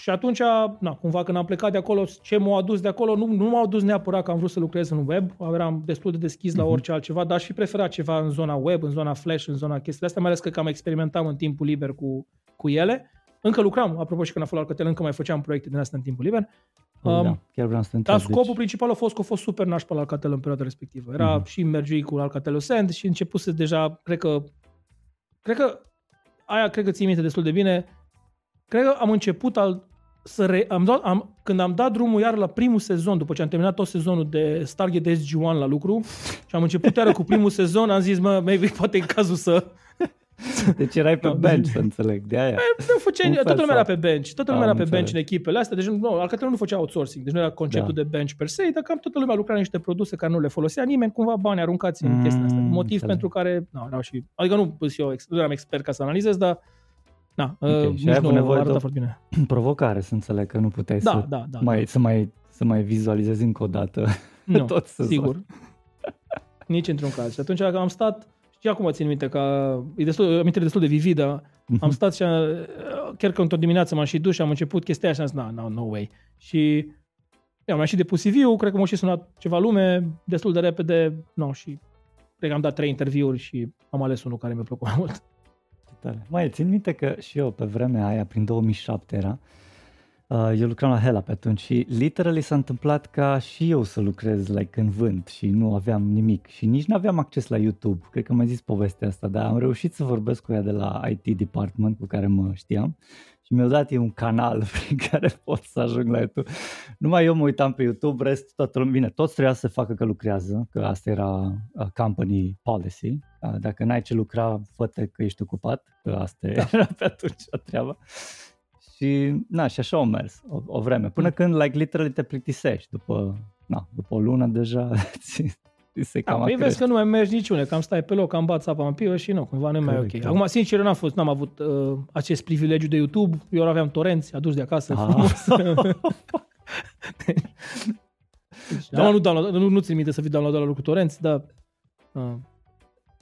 și atunci, na, cumva când am plecat de acolo, ce m-a adus de acolo, nu, nu m-au dus neapărat că am vrut să lucrez în web, eram destul de deschis la mhm. orice altceva, dar și preferat ceva în zona web, în zona flash, în zona chestiile astea, mai ales că am experimentat în timpul liber cu, cu ele. Încă lucram, apropo și când a fost la Alcatel, încă mai făceam proiecte din astea în timpul liber. Oh, um, da, chiar vreau să Dar scopul deci... principal a fost că a fost super nașpa la Alcatel în perioada respectivă. Era mm-hmm. și mergi cu Alcatel Send și începuse deja, cred că, cred că aia cred că ții minte destul de bine. Cred că am început al, să re, am dat, am, când am dat drumul iar la primul sezon, după ce am terminat tot sezonul de Stargate SG-1 la lucru și am început iar cu primul sezon, am zis, mă, maybe poate e cazul să... Deci erai pe bench, să înțeleg, de aia. Nu făceai, Un fel toată lumea era sau- pe bench, toată Am lumea era pe înțeles. bench în echipele astea, deci nu, Alcatel nu făcea outsourcing, deci nu era conceptul Da. de bench per se, dar cam toată lumea lucra în niște produse care nu le folosea nimeni, cumva bani aruncați în Mm, chestia asta. Motiv înțeleg. pentru care, nu, erau și, adică nu, sunt eu, ex- nu eram expert ca să analizez, dar Na, Ok, uh, și nici ai avut nu nevoie de arăta o- foarte bine. Provocare, să înțeleg că nu puteai Da, să, da, da. mai, să, mai, să mai vizualizezi încă o dată Nu, tot sezon. sigur. Nici într-un caz. Și atunci că am stat, și acum țin minte că e destul, o amintire destul de vividă, Mhm. am stat și uh, chiar că într-o dimineață m-am și dus și am început chestia aia și am zis, no, no, no way. Și am mai și depus CV-ul, cred că m-a și sunat ceva lume, destul de repede, no, și cred că am dat trei interviuri și am ales unul care mi-a plăcut mai mult. Ce tare. Mai țin minte că și eu pe vremea aia, prin 2007 era, uh, eu lucram la Hela pe atunci și literally s-a întâmplat ca și eu să lucrez like, în vânt și nu aveam nimic și nici nu aveam acces la YouTube. Cred că am mai zis povestea asta, dar am reușit să vorbesc cu ea de la IT department cu care mă știam și mi-au dat ei un canal prin care pot să ajung la YouTube. Numai eu mă uitam pe YouTube, rest toată lumea, bine, toți trebuia să facă că lucrează, că asta era uh, company policy. Uh, Dacă n-ai ce lucra, fă că ești ocupat, că asta da. era pe atunci treaba. Și, na, și așa au mers o, o vreme, până Mm. când, like, literally te plictisești. După, na, după o lună deja ți, ți se Da, cam păi vezi acrește. că nu mai mergi niciune, cam stai pe loc, cam bați apa în piuă și nu, cumva nu e mai Corect, ok. da. Acum, sincer, eu n-am, fost, n-am avut uh, acest privilegiu de YouTube, eu aveam torenți aduși de acasă. Ah. frumos. Deci, Da. da. nu, download, nu, nu țin minte să fi downloadat la lucru torenți, dar uh,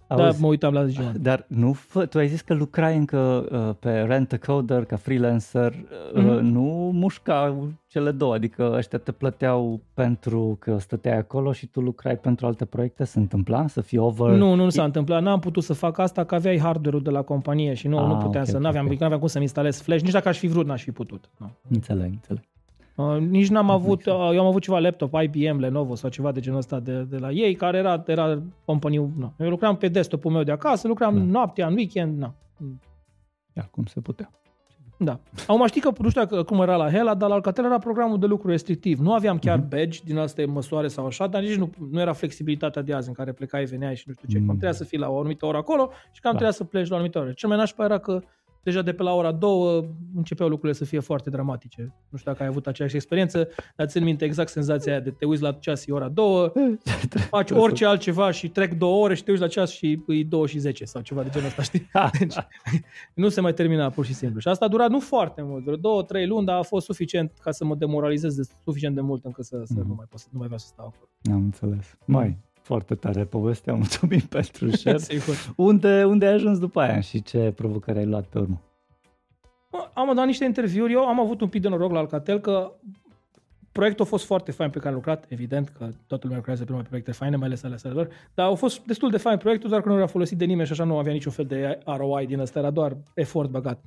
da, Auzi, mă uitam la ziua. Dar nu, fă, tu ai zis că lucrai încă uh, pe rent a coder ca freelancer, uh, Mhm. nu mușca cele două, adică ăștia te plăteau pentru că stăteai acolo și tu lucrai pentru alte proiecte, se întâmpla să fii over? Nu, nu, nu s-a întâmplat. N-am putut să fac asta, că aveai hardware-ul de la companie și nu, Ah, nu puteam ok, să, ok, n-aveam, ok. n-aveam cum să-mi instalez flash, nici dacă aș fi vrut, n-aș fi putut. Nu. Înțeleg, înțeleg. Uh, nici n-am avut, sense. uh, eu am avut ceva laptop IBM, Lenovo sau ceva de genul ăsta de, de la ei, care era, era companie, nu. Eu lucram pe desktop-ul meu de acasă, lucram Da. noaptea, în weekend, nu. Ia cum se putea. Da. Acum știi că, nu știu dacă- cum era la Hela, dar la Alcatel era programul de lucru restrictiv. Nu aveam chiar Mhm. badge din astea măsoare sau așa, dar nici nu, nu era flexibilitatea de azi în care plecai, veneai și nu știu ce. Mm. Cam trebuia să fii la o anumită oră acolo și cam Da. trebuia să pleci la o anumită oră. Cel mai nașpa era că deja de pe la ora 2 începeau lucrurile să fie foarte dramatice. Nu știu dacă ai avut aceeași experiență, dar țin minte exact senzația aia de te uiți la ceas, e ora 2, faci orice altceva și trec două ore și te uiți la ceas și e 2 și 10 sau ceva de genul ăsta, știi? Deci, nu se mai termina pur și simplu. Și asta a durat nu foarte mult, vreo două, trei luni, dar a fost suficient ca să mă demoralizez de, suficient de mult încât să, să Mhm. nu, mai pot, să, nu mai vreau să stau acolo. Am înțeles. Mai, foarte tare povestea, mulțumim pentru share. Sigur. unde, unde ai ajuns după aia și ce provocări ai luat pe urmă? Mă, Am dat niște interviuri, eu am avut un pic de noroc la Alcatel că proiectul a fost foarte fain pe care am lucrat, evident că toată lumea lucrează pe numai pe proiecte faine, mai ales ale sale lor, dar au fost destul de fain proiectul, doar că nu era folosit de nimeni și așa nu avea niciun fel de ROI din ăsta, era doar efort băgat.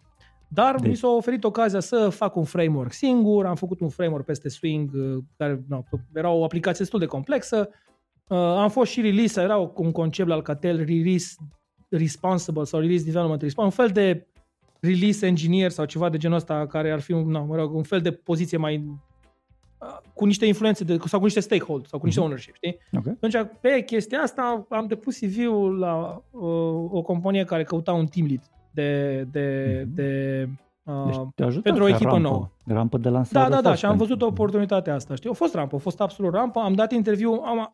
Dar Deci- mi s-a oferit ocazia să fac un framework singur, am făcut un framework peste Swing, uh, care no, era o aplicație destul de complexă. Uh, am fost și release, era un concept la Alcatel, release responsible sau release development responsible, un fel de release engineer sau ceva de genul ăsta care ar fi un, no, mă rog, un fel de poziție mai uh, cu niște influențe de, sau cu niște stakeholder sau cu niște Mhm. ownership, știi? Ok. Atunci, pe chestia asta, am depus CV-ul la uh, o companie care căuta un team lead de, de, Mhm. de uh, Deci te ajută pentru o ca echipă rampă, nouă. Rampă de lansare. da, da, a da, fost și am pentru- văzut oportunitatea asta, știi? A fost rampă, a fost absolut rampă, am dat interviu, am,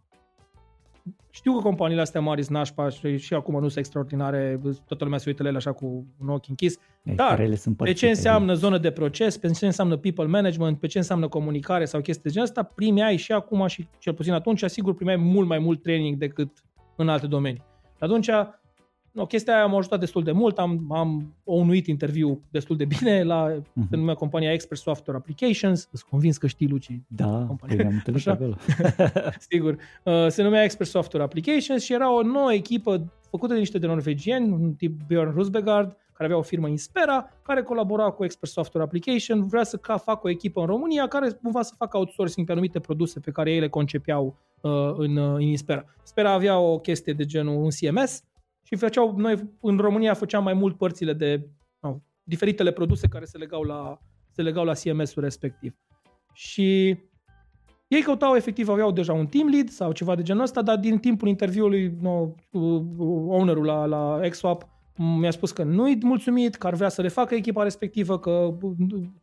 știu că companiile astea mari sunt nașpa și, și acum nu sunt extraordinare, toată lumea se uită la ele așa cu un ochi închis, Ei, Dar, care ele sunt pe părțite, ce înseamnă zonă de proces, pe ce înseamnă people management, pe ce înseamnă comunicare sau chestii de genul ăsta, primeai și acum și cel puțin atunci, sigur, primeai mult mai mult training decât în alte domenii. Atunci, no, chestia aia m-a ajutat destul de mult, am, am unuit interviu destul de bine la Mhm. se numea compania Expert Software Applications, sunt convins că știi, Luci, Da, companie. păi ne-am întâlnit Așa? acolo. sigur. Uh, se numea Expert Software Applications și era o nouă echipă făcută de niște de norvegieni, un tip Björn Rusbegard, care avea o firmă Inspera, care colabora cu Expert Software Application, vrea să ca facă o echipă în România care cumva să facă outsourcing pe anumite produse pe care ei le concepeau uh, în, uh, în Inspera. Inspera avea o chestie de genul un CMS și făceau, noi în România făceam mai mult părțile de diferitele produse care se legau la, se legau la CMS-ul respectiv. Și ei căutau efectiv, aveau deja un team lead sau ceva de genul ăsta, dar din timpul interviului no, ownerul la, la XSwap mi-a spus că nu-i mulțumit, că ar vrea să refacă echipa respectivă, că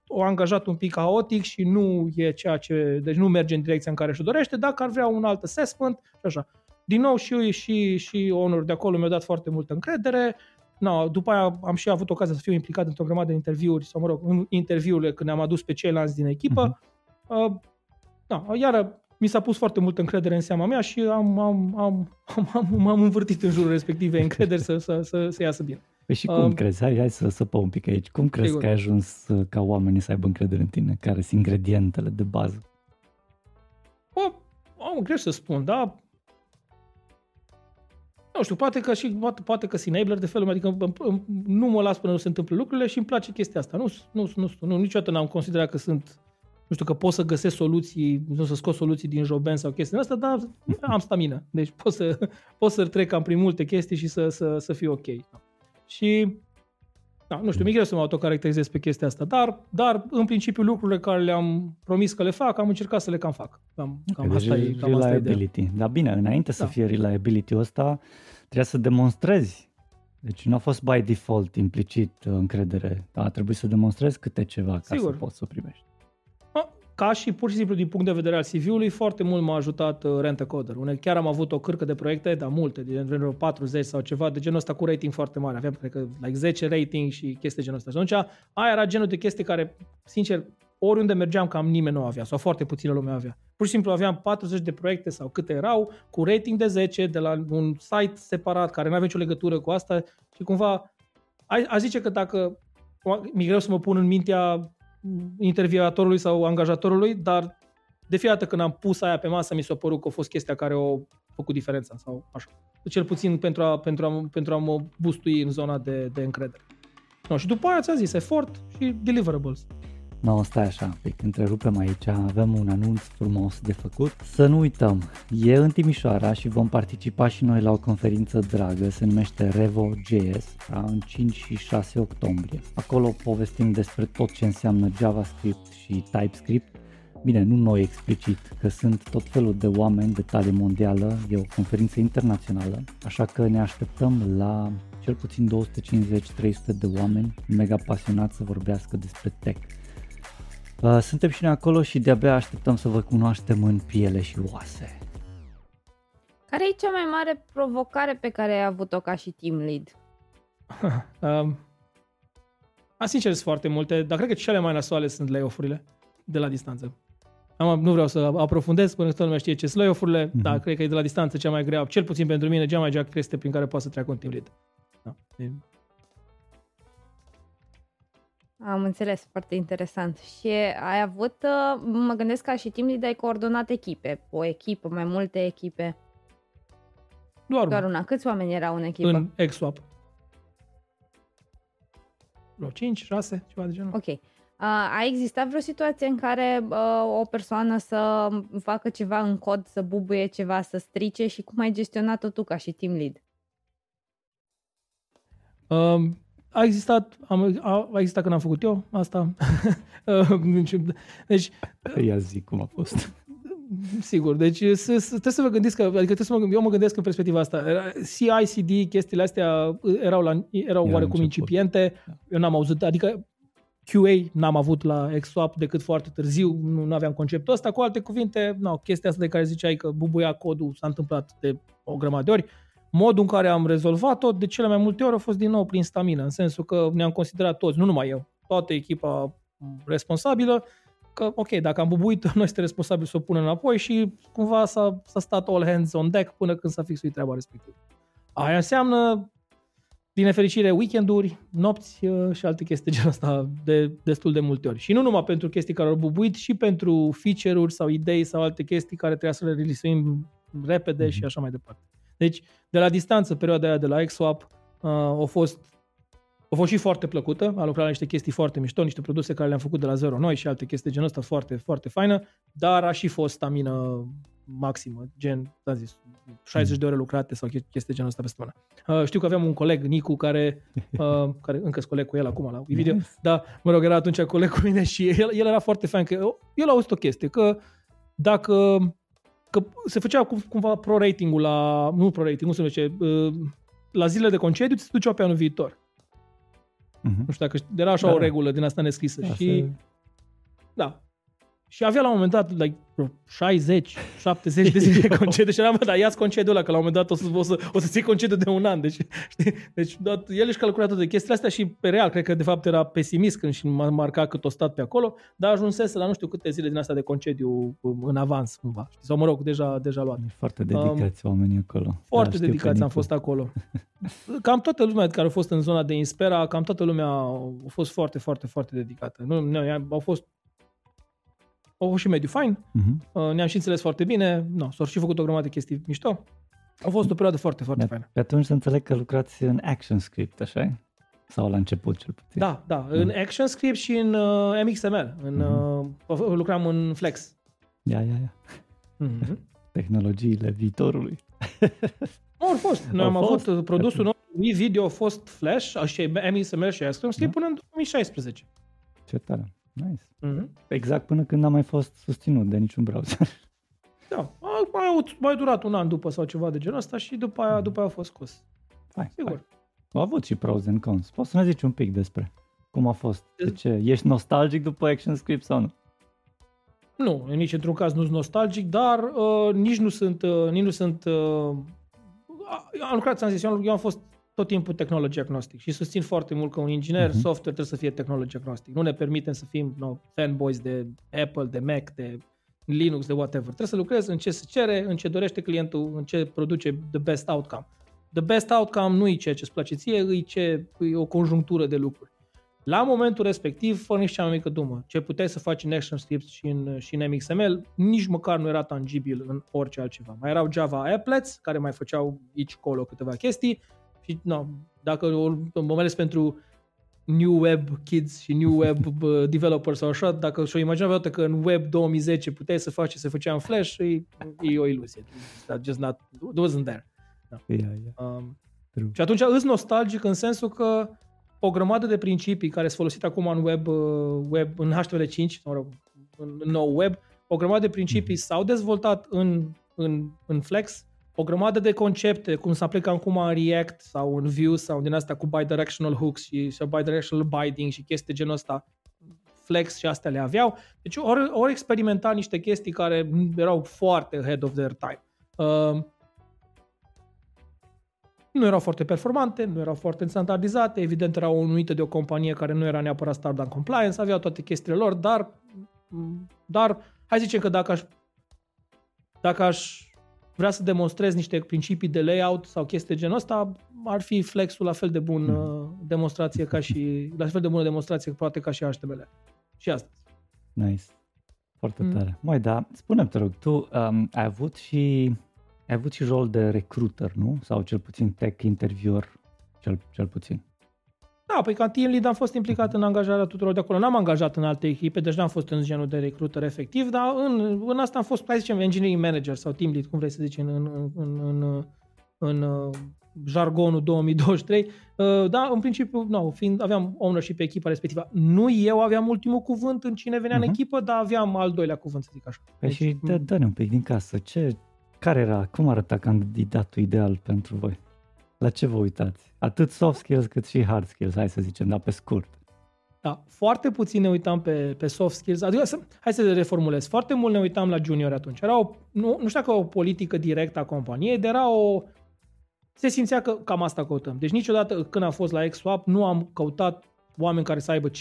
o angajat un pic haotic și nu e ceea ce, deci nu merge în direcția în care și dorește, dacă ar vrea un alt assessment și așa. Din nou și, și, și ownerul de acolo mi-a dat foarte multă încredere, No, după aia am și avut ocazia să fiu implicat într-o grămadă de interviuri, sau mă rog, în interviurile când ne-am adus pe ceilalți din echipă. Uh-huh. Uh, da, iară mi s-a pus foarte multă încredere în seama mea și am, am, am, am, am, am învârtit în jurul respective încrederi să, să, să, să iasă bine. Păi și cum um, crezi? Hai, hai să săpăm un pic aici. Cum crezi sigur. că ai ajuns uh, ca oamenii să aibă încredere în tine? Care sunt ingredientele de bază? O, am greu să spun, da? Nu știu, poate că și poate, poate că sunt enabler de felul, adică nu mă las până nu se întâmplă lucrurile și îmi place chestia asta. Nu, nu, nu, nu niciodată n-am considerat că sunt nu știu că pot să găsesc soluții, nu să scot soluții din joben sau chestii astea, dar am stamină. Deci pot să, pot să trec cam prin multe chestii și să, să, să fiu ok. Și da, nu știu, mi greu să mă autocaracterizez pe chestia asta, dar, dar în principiu lucrurile care le-am promis că le fac, am încercat să le cam fac. Cam, cam deci asta e, cam reliability. Asta e dar bine, înainte da. să fie reliability ăsta, trebuie să demonstrezi. Deci nu a fost by default implicit încredere, dar a trebuit să demonstrezi câte ceva ca Sigur. să poți să o primești ca și pur și simplu din punct de vedere al CV-ului, foarte mult m-a ajutat uh, Rent Coder. Unde chiar am avut o cârcă de proiecte, dar multe, de genul 40 sau ceva, de genul ăsta cu rating foarte mare. Aveam, cred că, like 10 rating și chestii genul ăsta. Și atunci, aia era genul de chestii care, sincer, oriunde mergeam, cam nimeni nu avea, sau foarte puțină lume avea. Pur și simplu aveam 40 de proiecte sau câte erau, cu rating de 10, de la un site separat, care nu avea nicio legătură cu asta și cumva, a zice că dacă mi greu să mă pun în mintea intervievatorului sau angajatorului, dar de fiecare dată când am pus aia pe masă, mi s-a părut că a fost chestia care a făcut diferența sau așa. Cel puțin pentru a, pentru a, pentru a mă bustui în zona de, de încredere. No, și după aia ți-a zis efort și deliverables. No, stai așa un pic, întrerupem aici, avem un anunț frumos de făcut. Să nu uităm, e în Timișoara și vom participa și noi la o conferință dragă, se numește Revo.js, da, în 5 și 6 octombrie. Acolo povestim despre tot ce înseamnă JavaScript și TypeScript, Bine, nu noi explicit, că sunt tot felul de oameni de tale mondială, e o conferință internațională, așa că ne așteptăm la cel puțin 250-300 de oameni mega pasionați să vorbească despre tech. Uh, suntem și noi acolo și de-abia așteptăm să vă cunoaștem în piele și oase. Care e cea mai mare provocare pe care ai avut-o ca și team lead? um, a, sincer, sunt foarte multe, dar cred că cele mai nasoale sunt layoff-urile de la distanță. Am, nu vreau să aprofundez până toată lumea știe ce sunt layoff-urile, mm-hmm. dar cred că e de la distanță cea mai grea, cel puțin pentru mine, cea mai grea este prin care poate să treacă un team lead. Da. Am înțeles, foarte interesant. Și ai avut, uh, mă gândesc ca și timp de ai coordonat echipe, o echipă, mai multe echipe. Doar, Doar una. Câți oameni erau în echipă? În XSwap. Vreo 5, 6, ceva de genul. Ok. Uh, a existat vreo situație în care uh, o persoană să facă ceva în cod, să bubuie ceva, să strice și cum ai gestionat-o tu ca și team lead? Um, a existat, am, a, a existat când am făcut eu asta. deci, Ia zic cum a fost. Sigur, deci să, să, trebuie să vă gândiți că, adică trebuie să mă, eu mă gândesc în perspectiva asta. CI, CD, chestiile astea erau, la, erau oarecum început. incipiente, eu n-am auzit, adică QA n-am avut la XSwap decât foarte târziu, nu, nu aveam conceptul ăsta. Cu alte cuvinte, no, chestia asta de care ziceai că bubuia codul s-a întâmplat de o grămadă de ori. Modul în care am rezolvat-o, de cele mai multe ori, a fost din nou prin stamină, în sensul că ne-am considerat toți, nu numai eu, toată echipa responsabilă, că, ok, dacă am bubuit, noi suntem responsabili să o punem înapoi și cumva s-a, s-a stat all hands on deck până când s-a fixuit treaba respectivă. Aia înseamnă, din nefericire, weekenduri, nopți uh, și alte chestii genul ăsta de destul de multe ori. Și nu numai pentru chestii care au bubuit, și pentru feature-uri sau idei sau alte chestii care trebuia să le release repede mm-hmm. și așa mai departe. Deci, de la distanță, perioada aia de la XSwap uh, a fost a fost și foarte plăcută, a lucrat la niște chestii foarte mișto, niște produse care le-am făcut de la zero noi și alte chestii genul ăsta foarte, foarte faină, dar a și fost stamină maximă, gen, am zis, 60 de ore lucrate sau chestii genul ăsta pe săptămână. Uh, știu că aveam un coleg, Nicu, care, uh, care încă sunt coleg cu el acum la video, nice. dar, mă rog, era atunci coleg cu mine și el, el era foarte fan, că el a auzit o chestie, că dacă că se făcea cumva pro-rating-ul la, nu pro-rating, nu se numește, uh, la zilele de concediu ți se duceau pe anul viitor. Uh-huh. Nu știu dacă era așa da, o da. regulă din asta nescrisă. Da, și, se... da, și avea la un moment dat like, 60, 70 de zile de concediu și eram, dar ia-ți concediul ăla, că la un moment dat o să, o să, o să ții concediu de un an. Deci, știi? deci dat, el își calcula toate chestiile astea și pe real, cred că de fapt era pesimist când și marca cât o stat pe acolo, dar ajunsese la nu știu câte zile din asta de concediu în avans cumva. Știi? Sau mă rog, deja, deja luat. Foarte dedicați um, oamenii acolo. Foarte da, dedicați am fost acolo. Cam toată lumea care a fost în zona de Inspera, cam toată lumea a fost foarte, foarte, foarte dedicată. Nu, nu, au fost au fost și mediu fain, uh-huh. ne-am și înțeles foarte bine, no, s-au și făcut o grămadă de chestii mișto. A fost o perioadă foarte, foarte de, faină. Pe atunci să înțeleg că lucrați în ActionScript, așa Sau la început cel puțin? Da, da, în uh. ActionScript și în uh, MXML. În, uh-huh. uh, lucram în Flex. Ia, ia, ia. Uh-huh. Tehnologiile viitorului. Au fost. Noi am fost. avut produsul nostru, video a fost Flash, și MXML și ActionScript da. până în 2016. Ce tare. Nice. Mm-hmm. Exact până când n-a mai fost susținut de niciun browser. Da, a mai, mai durat un an după sau ceva de genul ăsta și după aia, după aia a fost scos. Hai, Sigur. Hai. Au avut și pros and cons. Poți să ne zici un pic despre cum a fost? De ce? Ești nostalgic după ActionScript sau nu? Nu, nici într-un caz nu sunt nostalgic, dar uh, nici nu sunt, uh, nici nu sunt uh, am lucrat, ți-am zis, eu am, eu am fost tot timpul tehnology agnostic și susțin foarte mult că un inginer uh-huh. software trebuie să fie tehnology agnostic. Nu ne permitem să fim no, fanboys de Apple, de Mac, de Linux, de whatever. Trebuie să lucrezi în ce se cere, în ce dorește clientul, în ce produce the best outcome. The best outcome nu e ceea ce îți place ție, e, ce, e o conjunctură de lucruri. La momentul respectiv, fără nici cea mai mică dumă, ce puteai să faci în ActionScript și în, și în MXML, nici măcar nu era tangibil în orice altceva. Mai erau Java applets, care mai făceau aici colo câteva chestii, și no, dacă mă ales pentru New Web Kids și New Web Developers sau așa, dacă și-o imagina vreodată că în Web 2010 puteai să faci ce se făcea în Flash, e, e o iluzie. That just not, wasn't there. Da. Yeah, yeah. Um, și atunci îți nostalgic în sensul că o grămadă de principii care sunt folosite acum în web, uh, web în HTML5, mă rog, în, în nou web, o grămadă de principii mm-hmm. s-au dezvoltat în, în, în Flex o grămadă de concepte, cum se aplică acum în React sau în Vue sau din asta cu bidirectional hooks și, și bidirectional binding și chestii genul ăsta, Flex și astea le aveau. Deci ori, ori experimenta niște chestii care erau foarte ahead of their time. Uh, nu erau foarte performante, nu erau foarte standardizate, evident erau unuite de o companie care nu era neapărat standard compliance, aveau toate chestiile lor, dar, dar hai zicem că dacă aș, dacă aș vrea să demonstrezi niște principii de layout sau chestii de genul ăsta, ar fi Flexul la fel de bun mm. demonstrație ca și, la fel de bună demonstrație poate ca și HTML. Și asta. Nice. Foarte mm. tare. Mai da, spune-mi te rog, tu um, ai avut și ai avut și rol de recruiter, nu? Sau cel puțin tech interviewer, cel, cel puțin. Da, păi ca team lead am fost implicat în angajarea tuturor de acolo. N-am angajat în alte echipe, deci n-am fost în genul de recruiter efectiv, dar în, în asta am fost, hai zicem, engineering manager sau team lead, cum vrei să zici, în, în, în, în, în, în uh, jargonul 2023. Uh, da, în principiu, no, fiind, aveam ownership pe echipa respectivă. Nu eu aveam ultimul cuvânt în cine venea uh-huh. în mhm. echipă, dar aveam al doilea cuvânt, să zic așa. Păi deci, și dă, dă un pic din casă. Ce, care era, cum arăta candidatul ideal pentru voi? La ce vă uitați? Atât soft skills cât și hard skills, hai să zicem, dar pe scurt. Da, foarte puțin ne uitam pe, pe soft skills. Adică, să, hai să le reformulez. Foarte mult ne uitam la junior atunci. Era o, nu, nu știu dacă o politică directă a companiei, dar era o... Se simțea că cam asta căutăm. Deci niciodată când am fost la XSwap nu am căutat oameni care să aibă 5-10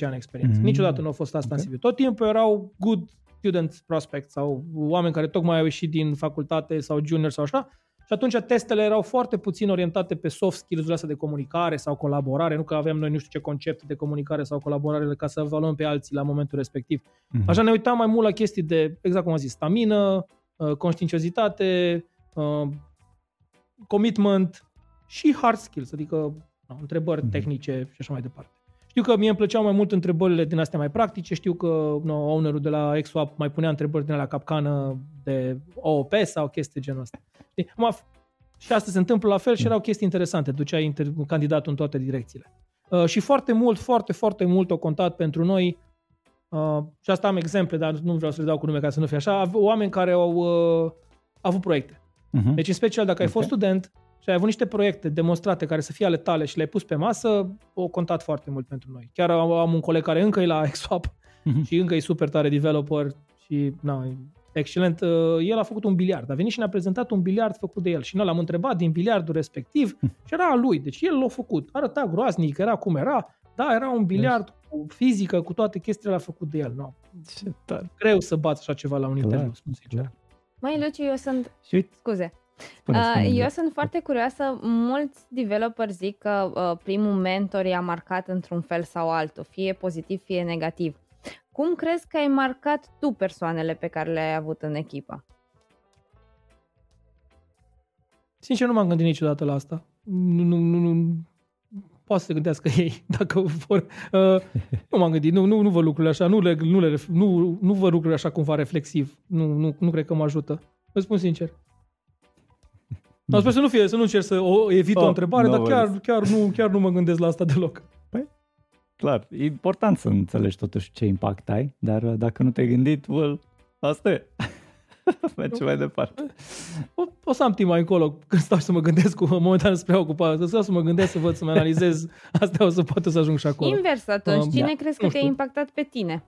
ani experiență. Mm-hmm. Niciodată nu a fost asta okay. în CV. Tot timpul erau good student prospects sau oameni care tocmai au ieșit din facultate sau junior sau așa și atunci testele erau foarte puțin orientate pe soft skills-urile astea de comunicare sau colaborare, nu că aveam noi nu știu ce concept de comunicare sau colaborare ca să evaluăm pe alții la momentul respectiv. Mm-hmm. Așa ne uitam mai mult la chestii de, exact cum am zis, stamină, uh, conștiinciozitate, uh, commitment și hard skills, adică no, întrebări mm-hmm. tehnice și așa mai departe. Știu că mie îmi plăceau mai mult întrebările din astea mai practice, știu că no, ownerul de la XSwap mai punea întrebări din la capcană de OOP sau chestii genul ăsta. Știi? și asta se întâmplă la fel și erau chestii interesante, duceai inter- candidatul în toate direcțiile. Uh, și foarte mult, foarte, foarte mult au contat pentru noi uh, și asta am exemple, dar nu vreau să le dau cu nume ca să nu fie așa, oameni care au uh, avut proiecte. Uh-huh. Deci în special dacă okay. ai fost student și ai avut niște proiecte demonstrate care să fie ale tale și le-ai pus pe masă, au contat foarte mult pentru noi. Chiar am, am un coleg care încă e la XSwap uh-huh. și încă e super tare developer și na, excelent. Uh, el a făcut un biliard, a venit și ne-a prezentat un biliard făcut de el și noi l-am întrebat din biliardul respectiv hm. și era a lui. Deci el l-a făcut. Arăta groaznic, era cum era. Da, era un biliard deci... cu fizică, cu toate chestiile a făcut de el. No. Ce tare. Greu să bați așa ceva la un Clar. interviu, spun sincer. Mai Luci, eu sunt... Și Scuze. Spune, spune, uh, eu sunt foarte curioasă. Mulți developeri zic că uh, primul mentor i-a marcat într-un fel sau altul, fie pozitiv, fie negativ. Cum crezi că ai marcat tu persoanele pe care le-ai avut în echipă? Sincer, nu m-am gândit niciodată la asta. Nu, nu, nu, nu. Poate să se gândească ei, dacă vor. Uh, nu m-am gândit, nu, nu, nu văd lucrurile așa, nu, le, nu, le, nu, nu văd lucrurile așa cumva reflexiv. Nu, nu, nu cred că mă ajută. Vă spun sincer. No, sper să nu fie, să nu încerc să o evit oh, o întrebare, no dar chiar, chiar, nu, chiar nu mă gândesc la asta deloc. Clar, e important să înțelegi totuși ce impact ai, dar uh, dacă nu te-ai gândit, well, asta e. Merge mai departe. O, o să am timp mai încolo, când stau să mă gândesc cu momentan spre ocupat, să stau să mă gândesc, să văd, să mă analizez, asta o să poate să ajung și acolo. Invers atunci, um, cine da. crezi că te-a impactat pe tine?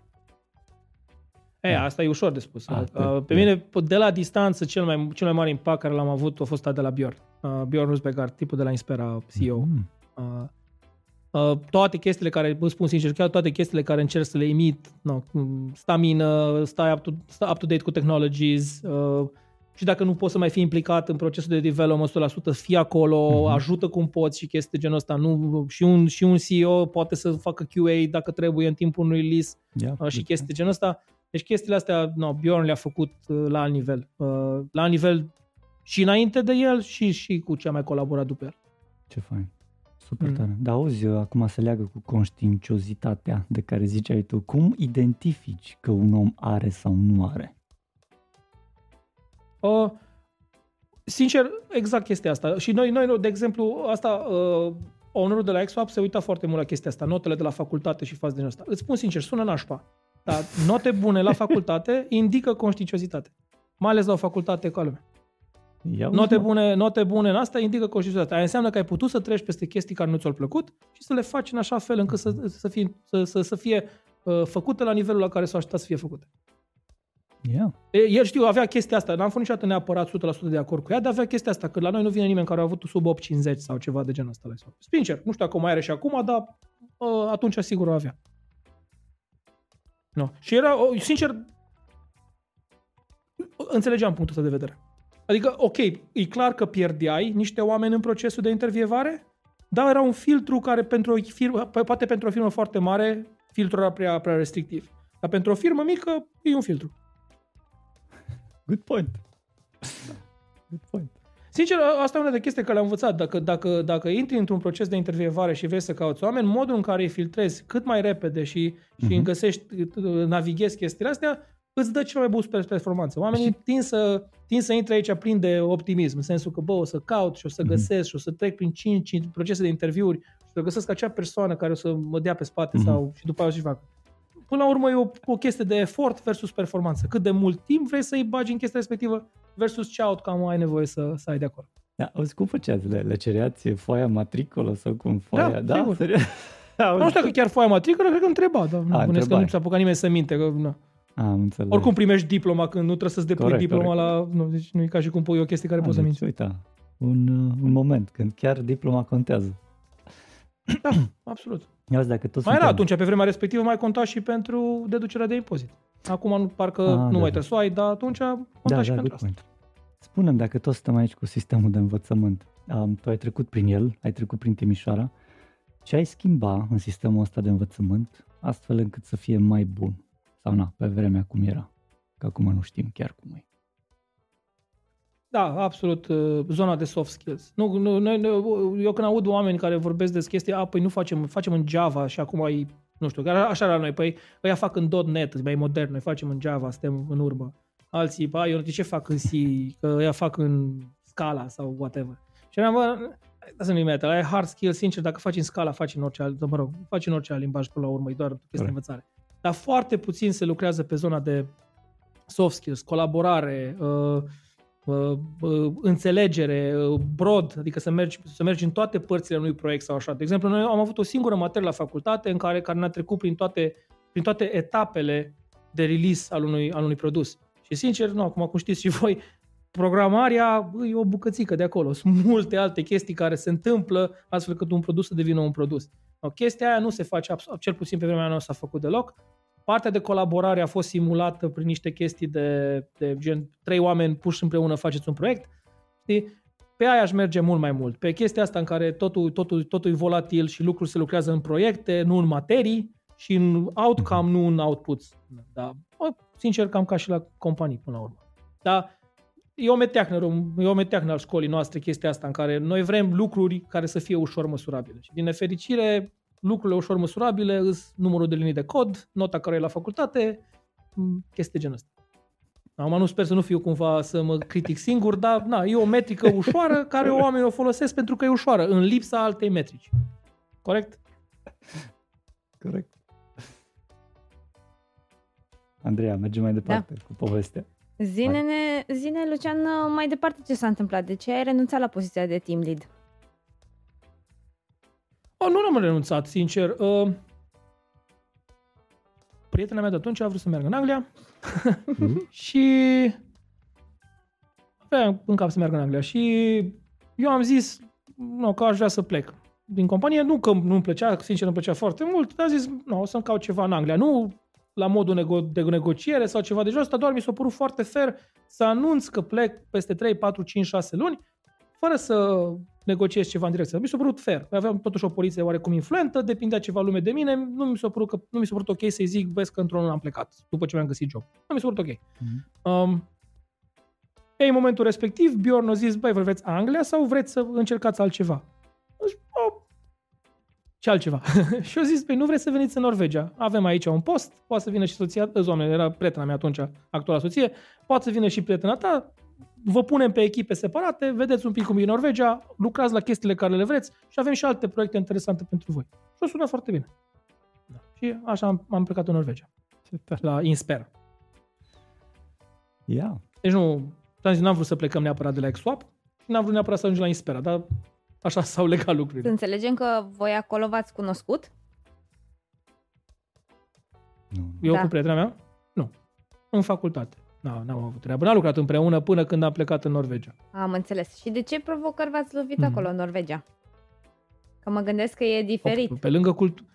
E, asta e ușor de spus. A, uh, pe mine, de la distanță, cel mai, cel mai mare impact care l-am avut a fost de la Bjorn. Uh, Bjorn Rusbegar, tipul de la Inspera, CEO. Mm-hmm. Uh, Uh, toate chestiile care, vă spun sincer, chiar toate chestiile care încerc să le imit, no, stamină, stai up to, stai up to date cu technologies uh, și dacă nu poți să mai fii implicat în procesul de development 100%, fii acolo, mm-hmm. ajută cum poți și chestii de genul ăsta. Nu, și, un, și un CEO poate să facă QA dacă trebuie în timpul unui release yeah, uh, și chestii de genul ăsta. Deci chestiile astea, no, Bjorn le-a făcut uh, la alt nivel. Uh, la alt nivel și înainte de el și, și cu ce a mai colaborat după el. Ce fain. Super mm. tare. Dar auzi, acum se leagă cu conștiinciozitatea de care ziceai tu. Cum identifici că un om are sau nu are? Uh, sincer, exact chestia asta. Și noi, noi de exemplu, asta, uh, ownerul de la XFAP se uita foarte mult la chestia asta, notele de la facultate și față din asta. Îți spun sincer, sună nașpa. Dar note bune la facultate indică conștiinciozitate. Mai ales la o facultate ca lumea. Ia note, bune, note bune în asta indică conștiinciozitate. Aia înseamnă că ai putut să treci peste chestii care nu ți-au plăcut și să le faci în așa fel încât să, să fie, să, să, să fie uh, făcute la nivelul la care s-au așteptat să fie făcute. Yeah. El știu, avea chestia asta, n-am fost niciodată neapărat 100% de acord cu ea, dar avea chestia asta, că la noi nu vine nimeni care a avut sub 8,50 sau ceva de genul ăsta. Sincer, nu știu dacă mai are și acum, dar uh, atunci sigur o avea. No. Și era, sincer, înțelegeam punctul ăsta de vedere. Adică, ok, e clar că pierdeai niște oameni în procesul de intervievare, dar era un filtru care pentru o firmă, poate pentru o firmă foarte mare, filtrul era prea, prea restrictiv. Dar pentru o firmă mică, e un filtru. Good point. Good point. Sincer, asta e una de chestii care le-am învățat. Dacă, dacă, dacă intri într-un proces de intervievare și vrei să cauți oameni, modul în care îi filtrezi cât mai repede și, și uh-huh. găsești, navighezi chestiile astea, îți dă cel mai bun performanță. Oamenii tind să, tind să intre aici plin de optimism, în sensul că, bă, o să caut și o să mhm. găsesc și o să trec prin 5, 5 procese de interviuri și o să găsesc acea persoană care o să mă dea pe spate mm-hmm. sau și după aceea și fac. Până la urmă e o, o chestie de efort versus performanță. Cât de mult timp vrei să-i bagi în chestia respectivă versus ce outcome ai nevoie să, să ai de acolo. Da, auzi, cum făceați? Le, le cereați foaia matricolă sau cum foaia? Da, da? Serios? nu știu că chiar foaia matricolă, cred că întreba, dar nu, A, că nu s-a apucat nimeni să minte. Că, nu. Am înțeles. Oricum primești diploma când nu trebuie să-ți depui corect, diploma corect. la... Nu, deci nu e ca și cum pui o chestie care A, poți deci, să minți. Uita, un, un moment când chiar diploma contează. Da, absolut. Ia dacă tot mai era atunci, pe vremea respectivă, mai conta și pentru deducerea de impozit. Acum nu, parcă A, nu da, mai da. trebuie să o ai, dar atunci conta da, și da, pentru asta. Point. Spune-mi, dacă tot stăm aici cu sistemul de învățământ, um, tu ai trecut prin el, ai trecut prin Timișoara, ce ai schimba în sistemul ăsta de învățământ astfel încât să fie mai bun? Sau na, pe vremea cum era. Că acum nu știm chiar cum e. da, absolut, uh, zona de soft skills. Nu, nu, noi, eu când aud oameni care vorbesc despre chestii, a, păi nu facem, facem în Java și acum ai, nu știu, așa la noi, păi ăia fac în .NET, mai modern, noi facem în Java, suntem în urmă. Alții, păi, eu de ce fac în C, că ăia fac în Scala sau whatever. Și am bă, să nu-i metal, ai hard skill, sincer, dacă faci în Scala, faci în orice alt, mă rog, faci în orice alt limbaj până la urmă, e doar chestie de învățare. Dar foarte puțin se lucrează pe zona de soft skills, colaborare, uh, uh, uh, înțelegere, uh, broad, adică să mergi, să mergi în toate părțile unui proiect sau așa. De exemplu, noi am avut o singură materie la facultate în care, care ne-a trecut prin toate, prin toate etapele de release al unui, al unui produs. Și sincer, nu, acum cum știți și voi, programarea e o bucățică de acolo. Sunt multe alte chestii care se întâmplă astfel încât un produs să devină un produs. O, chestia aia nu se face, cel puțin pe vremea mea nu s-a făcut deloc. Partea de colaborare a fost simulată prin niște chestii de, de gen trei oameni puși împreună faceți un proiect. Știi? Pe aia aș merge mult mai mult. Pe chestia asta în care totul, totul, totul e volatil și lucrul se lucrează în proiecte, nu în materii și în outcome, nu în outputs. Da. Sincer, cam ca și la companii până la urmă. Dar e o meteahnă, e o meteahnă al școlii noastre chestia asta în care noi vrem lucruri care să fie ușor măsurabile. Și din nefericire, lucrurile ușor măsurabile îs numărul de linii de cod, nota care e la facultate, chestii genul ăsta. Acum nu sper să nu fiu cumva să mă critic singur, dar na, e o metrică ușoară care oamenii o folosesc pentru că e ușoară, în lipsa altei metrici. Corect? Corect. Andreea, mergem mai departe da. cu povestea. Zine-ne, zine, Lucian, mai departe ce s-a întâmplat? De ce ai renunțat la poziția de team lead? Oh, nu am renunțat, sincer. Uh, prietena mea de atunci a vrut să meargă în Anglia mm-hmm. și avea în cap să meargă în Anglia și eu am zis nu, că aș vrea să plec din companie, nu că nu-mi plăcea, sincer îmi plăcea foarte mult, dar am zis, nu, o să-mi caut ceva în Anglia. Nu la modul nego- de negociere sau ceva de jos, dar doar mi s-a părut foarte fair să anunț că plec peste 3, 4, 5, 6 luni, fără să negociez ceva în direcție. Mi s-a părut fair. Aveam totuși o poliție oarecum influentă, depindea ceva lume de mine, nu mi s-a părut, că, nu mi s-a părut ok să-i zic, vezi că într-un am plecat, după ce mi-am găsit job. Nu mi s-a părut ok. Mm-hmm. Um, ei, în momentul respectiv, Bjorn a zis, băi, vreți Anglia sau vreți să încercați altceva? Deci, oh, ce altceva. și eu zis, păi nu vreți să veniți în Norvegia? Avem aici un post, poate să vină și soția, doamne, era prietena mea atunci, actuala soție, poate să vină și prietena ta, vă punem pe echipe separate, vedeți un pic cum e Norvegia, lucrați la chestiile care le vreți și avem și alte proiecte interesante pentru voi. Și o sună foarte bine. Da. Și așa am, am plecat în Norvegia. La Insper. Yeah. Deci nu, n-am vrut să plecăm neapărat de la XSwap, n-am vrut neapărat să ajungem la Inspera, dar Așa s-au legat lucrurile. Să înțelegem că voi acolo v-ați cunoscut? Nu. Eu da. cu prietena mea? Nu. În facultate. Nu, n-am avut treabă. N-am lucrat împreună până când am plecat în Norvegia. Am înțeles. Și de ce provocări v-ați lovit mm. acolo în Norvegia? Că mă gândesc că e diferit. Pe lângă cultură.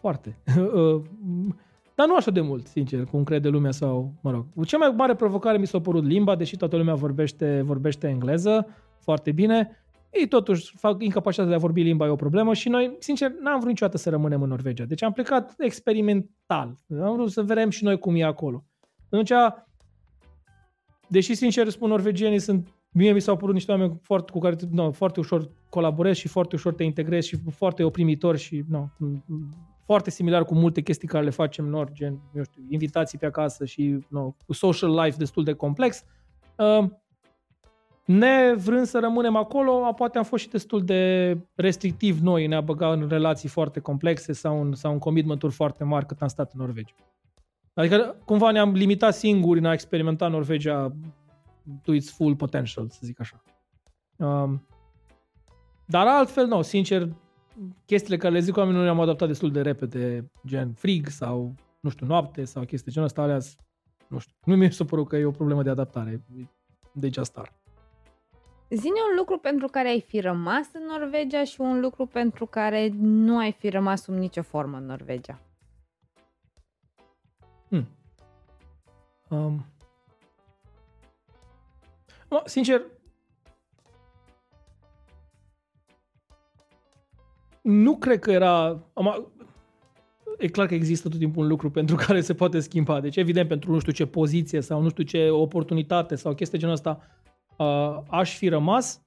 Foarte. Uh, dar nu așa de mult, sincer, cum crede lumea sau, mă rog. Cea mai mare provocare mi s-a părut limba, deși toată lumea vorbește, vorbește engleză foarte bine. Ei totuși fac incapacitatea de a vorbi limba e o problemă și noi, sincer, n-am vrut niciodată să rămânem în Norvegia. Deci am plecat experimental. Am vrut să vedem și noi cum e acolo. Atunci, deși sincer spun, norvegienii sunt Mie mi s-au părut niște oameni foarte, cu care no, foarte ușor colaborezi și foarte ușor te integrezi și foarte oprimitor și no, foarte similar cu multe chestii care le facem noi, gen, eu știu, invitații pe acasă și no, social life destul de complex. Uh, ne vrând să rămânem acolo, poate am fost și destul de restrictiv noi, ne-a băgat în relații foarte complexe sau în, sau în commitment foarte mari cât am stat în Norvegia. Adică cumva ne-am limitat singuri în a experimenta Norvegia to its full potential, să zic așa. Um, dar altfel, nu, sincer, chestiile care le zic oamenilor le-am adaptat destul de repede, gen frig sau, nu știu, noapte sau chestii genul ăsta, alea, nu știu, nu mi s-a părut că e o problemă de adaptare, de just start. Zine un lucru pentru care ai fi rămas în Norvegia și un lucru pentru care nu ai fi rămas sub nicio formă în Norvegia. Hmm. Um. Mă, sincer, nu cred că era... Am, e clar că există tot timpul un lucru pentru care se poate schimba. Deci, evident, pentru nu știu ce poziție sau nu știu ce oportunitate sau chestie genul ăsta, uh, aș fi rămas,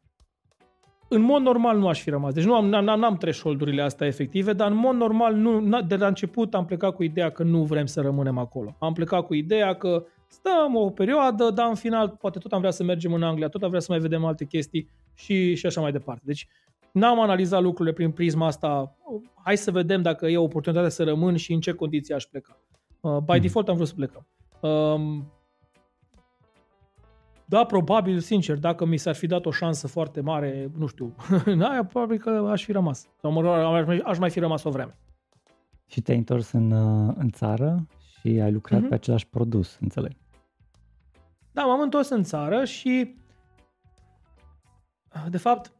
în mod normal nu aș fi rămas. Deci nu am, n-am, n-am thresholdurile astea efective, dar în mod normal nu, de la început am plecat cu ideea că nu vrem să rămânem acolo. Am plecat cu ideea că stăm o perioadă, dar în final poate tot am vrea să mergem în Anglia, tot am vrea să mai vedem alte chestii și, și așa mai departe. Deci n-am analizat lucrurile prin prisma asta. Hai să vedem dacă e o oportunitate să rămân și în ce condiții aș pleca. Uh, by hmm. default am vrut să plecăm. Um, da, probabil, sincer, dacă mi s-ar fi dat o șansă foarte mare, nu știu, aia probabil că aș fi rămas. Sau mă aș mai fi rămas o vreme. Și te-ai întors în, uh, în țară și ai lucrat mm-hmm. pe același produs, înțeleg. Da, m-am întors în țară și de fapt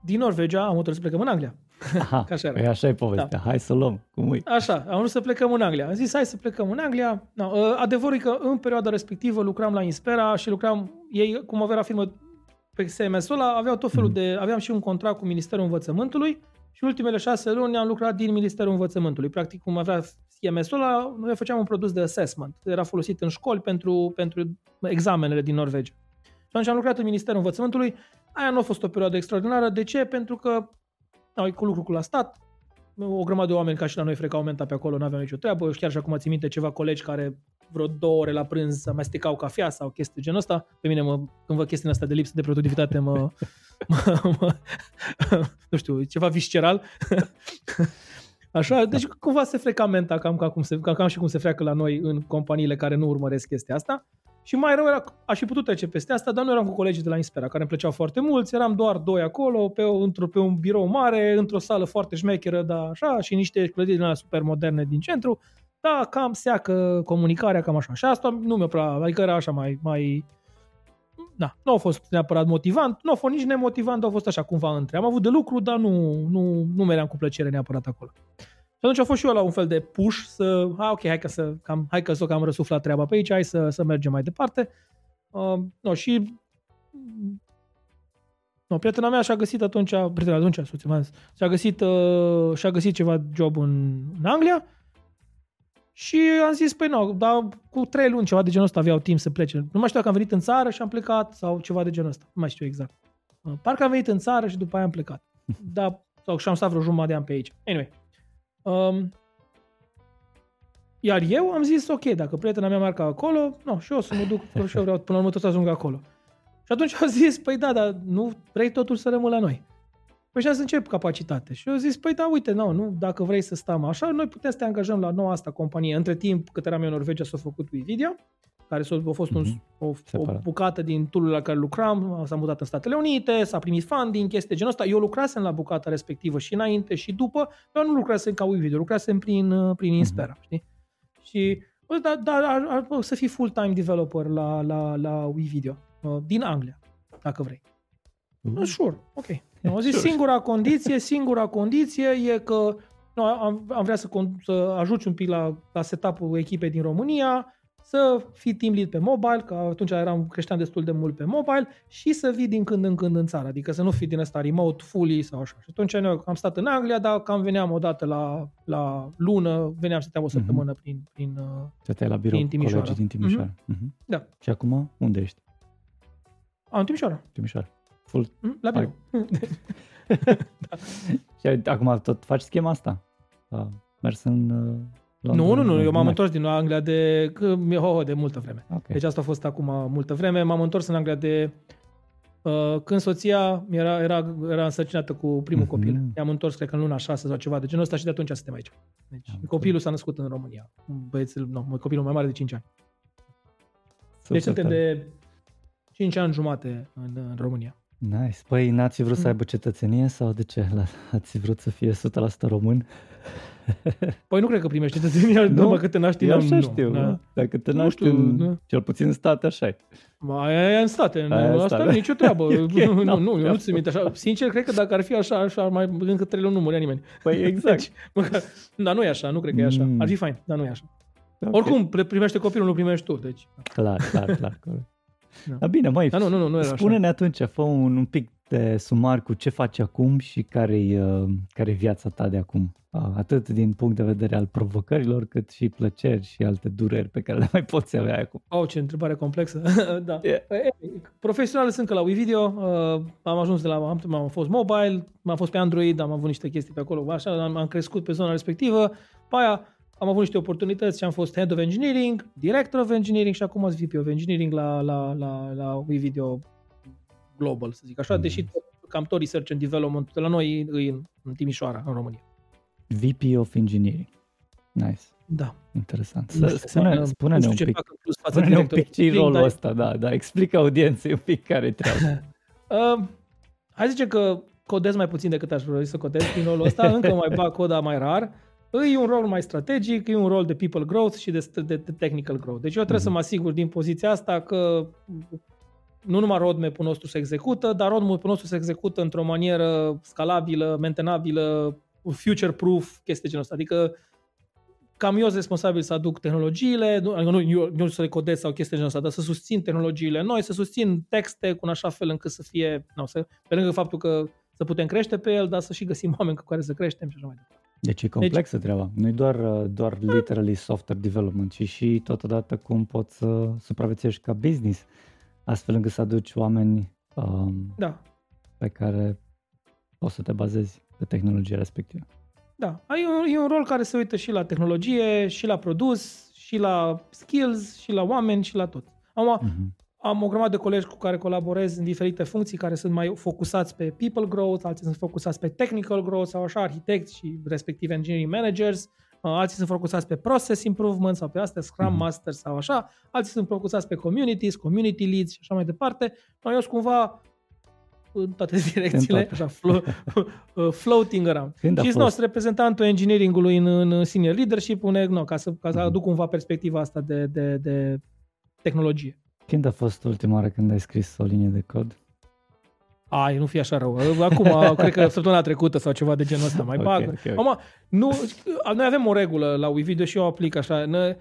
din Norvegia am hotărât să plecăm în Anglia. Aha, Ca așa, era. Păi așa e povestea. Da. Hai să luăm. Cum ui? Așa, am vrut să plecăm în Anglia. Am zis, hai să plecăm în Anglia. No, ă, adevărul e că în perioada respectivă lucram la Inspera și lucram, ei, cum avea firmă pe SMS-ul ăla, aveau tot felul mm. de, aveam și un contract cu Ministerul Învățământului și ultimele șase luni am lucrat din Ministerul Învățământului. Practic, cum avea CMS-ul ăla, noi făceam un produs de assessment. Era folosit în școli pentru, pentru examenele din Norvegia. Și atunci am lucrat în Ministerul Învățământului. Aia nu a fost o perioadă extraordinară. De ce? Pentru că au cu lucru cu la stat, o grămadă de oameni ca și la noi frecau menta pe acolo, nu aveau nicio treabă. Chiar și acum țin minte ceva colegi care vreo două ore la prânz amestecau cafea sau chestii de genul ăsta. Pe mine, mă, când văd chestia asta de lipsă de productivitate, mă, mă, mă, nu știu, ceva visceral. Așa, deci cumva se freca menta cam, ca cum se, cam și cum se freacă la noi în companiile care nu urmăresc chestia asta. Și mai rău era, aș fi putut trece peste asta, dar nu eram cu colegii de la Inspera, care îmi plăceau foarte mulți, eram doar doi acolo, pe, o, într-o, pe un birou mare, într-o sală foarte șmecheră, da, așa, și niște clădiri din super moderne din centru, da, cam seacă comunicarea, cam așa. Și asta nu mi-a prea, adică era așa mai, mai, da, nu a fost neapărat motivant, nu a fost nici nemotivant, a fost așa cumva între. Am avut de lucru, dar nu, nu, nu meream cu plăcere neapărat acolo. Și atunci a fost și eu la un fel de push să, a, ok, hai că să cam, hai că să cam răsuflat treaba pe aici, hai să, să mergem mai departe. Uh, no, și no, prietena mea și-a găsit atunci, prietena atunci, soția mea, și-a găsit, uh, și-a găsit ceva job în, în Anglia și am zis, păi nu, dar cu trei luni, ceva de genul ăsta aveau timp să plece. Nu mai știu dacă am venit în țară și am plecat sau ceva de genul ăsta. Nu mai știu exact. Uh, parcă am venit în țară și după aia am plecat. Da, sau și am stat vreo jumătate de an pe aici. Anyway. Um, iar eu am zis, ok, dacă prietena mea merge acolo, nu, și eu să mă duc, și eu vreau până la urmă tot să ajung acolo. Și atunci au zis, păi da, dar nu vrei totul să rămân la noi. Păi și să încep capacitate. Și eu zis, păi da, uite, nu, nu, dacă vrei să stăm așa, noi putem să te angajăm la noua asta companie. Între timp, cât eram eu în Norvegia, s-a făcut Wikivideo, care a fost un, mm-hmm. o, o, bucată din tool la care lucram, s-a mutat în Statele Unite, s-a primit funding, chestii genul ăsta. Eu lucrasem la bucata respectivă și înainte și după, dar nu lucrasem ca Wikivideo, lucrasem prin, prin Inspera, mm-hmm. știi? Și dar da, ar, ar, ar, să fii full-time developer la, la, la WeVideo, uh, din Anglia, dacă vrei. Mm. Sure, ok. Am zis, singura condiție, singura condiție e că nu, am, am vrea să, să ajut un pic la, la setup-ul echipei din România, să fii team lead pe mobile, că atunci eram, creșteam destul de mult pe mobile, și să vii din când în când în țară, adică să nu fii din ăsta remote, fully sau așa. Și atunci noi am stat în Anglia, dar cam veneam o dată la, la lună, veneam să stăm o mhm. săptămână mm-hmm. prin, prin Stăteai la birou prin Timișoara. din Timișoara. Mm-hmm. Mm-hmm. Da. Și acum unde ești? A, în Timișoara. Timișoara. Full. Mm, la birou. da. Și acum tot faci schema asta? A mers în London, nu, nu, nu, eu m-am întors din Anglia de, oh, de multă vreme. Okay. Deci asta a fost acum multă vreme. M-am întors în Anglia de uh, când soția era, era, era însărcinată cu primul mm-hmm. copil. I-am întors, cred că în luna 6 sau ceva de genul ăsta și de atunci suntem aici. Deci Am copilul s-a născut în România. Băiețel, nu, copilul mai mare de 5 ani. Super deci suntem de 5 ani jumate în, în România. Nice. Păi n-ați vrut mm. să aibă cetățenie sau de ce? Ați vrut să fie 100% român? Păi nu cred că primești cetățenia nu? după cât te naști în așa știu. Da. Dacă te naști știu, în, da. cel puțin în state, așa e. Aia e în state, nu, asta state. nu nicio treabă. okay, nu, nu, nu, eu nu ți minte așa. Sincer, cred că dacă ar fi așa, așa mai încă trei luni nu murea nimeni. Păi exact. Deci, măcar, dar nu e așa, nu cred că e așa. Mm. Ar fi fain, dar nu e așa. Okay. Oricum, primește copilul, nu primești tu. Deci. Clar, clar, clar. Da. Dar bine, mai. da, nu, nu, nu, nu spune-ne așa. atunci, fă un, un pic scurte sumar cu ce faci acum și care-i, uh, care viața ta de acum. Uh, atât din punct de vedere al provocărilor, cât și plăceri și alte dureri pe care le mai poți avea acum. Oh, ce întrebare complexă. da. Yeah. Profesional sunt că la WeVideo, uh, am ajuns de la, am, am fost mobile, am fost pe Android, am avut niște chestii pe acolo, așa, am, am crescut pe zona respectivă, pe aia am avut niște oportunități și am fost Head of Engineering, Director of Engineering și acum sunt VP of Engineering la, la, la, la WeVideo Global, să zic așa, mm. deși tot, cam tot Research and Development de la noi e în, în Timișoara, în România. VP of Engineering. Nice. Da. Interesant. Să, spune, spune-ne un pic, spune un pic ce rolul ăsta, da, da, explică audienței un pic care treabă. uh, hai zice că codez mai puțin decât aș vrea să codez prin rolul ăsta, încă mai bag coda mai rar. E un rol mai strategic, e un rol de people growth și de, de, de technical growth. Deci eu trebuie mm-hmm. să mhm. mă asigur din poziția asta că nu numai roadmap-ul nostru se execută, dar roadmap-ul nostru se execută într-o manieră scalabilă, mentenabilă, future-proof, chestii de genul ăsta. Adică cam eu sunt responsabil să aduc tehnologiile, nu, adică nu eu, eu să le codez sau chestii de genul ăsta, dar să susțin tehnologiile noi, să susțin texte cu un așa fel încât să fie, nu, să, pe lângă faptul că să putem crește pe el, dar să și găsim oameni cu care să creștem și așa mai departe. Deci e complexă deci, treaba. Nu e doar, doar literally software development, ci și totodată cum poți să supraviețuiești ca business, astfel încât să aduci oameni um, da. pe care poți să te bazezi pe tehnologia respectivă. Da, e un, e un rol care se uită și la tehnologie, și la produs, și la skills, și la oameni, și la tot. Am, uh-huh. am o grămadă de colegi cu care colaborez în diferite funcții care sunt mai focusați pe people growth, alții sunt focusați pe technical growth sau așa, arhitecți și respectiv engineering managers, uh, alții sunt focusați pe process improvement sau pe astea, Scrum uh-huh. Master sau așa, alții sunt focusați pe communities, community leads și așa mai departe. Noi eu sunt cumva în toate direcțiile, așa, flo- uh, floating around. Când și fost? reprezentantul engineering-ului în, în senior leadership, une, no, ca să, ca să uh-huh. aduc cumva perspectiva asta de, de, de tehnologie. Când a fost ultima oară când ai scris o linie de cod? Ai, nu fi așa rău. Acum, cred că săptămâna trecută sau ceva de genul ăsta, mai okay, bag. Okay, okay. Acum, nu, noi avem o regulă la WeVideo și eu o aplic așa. Ne,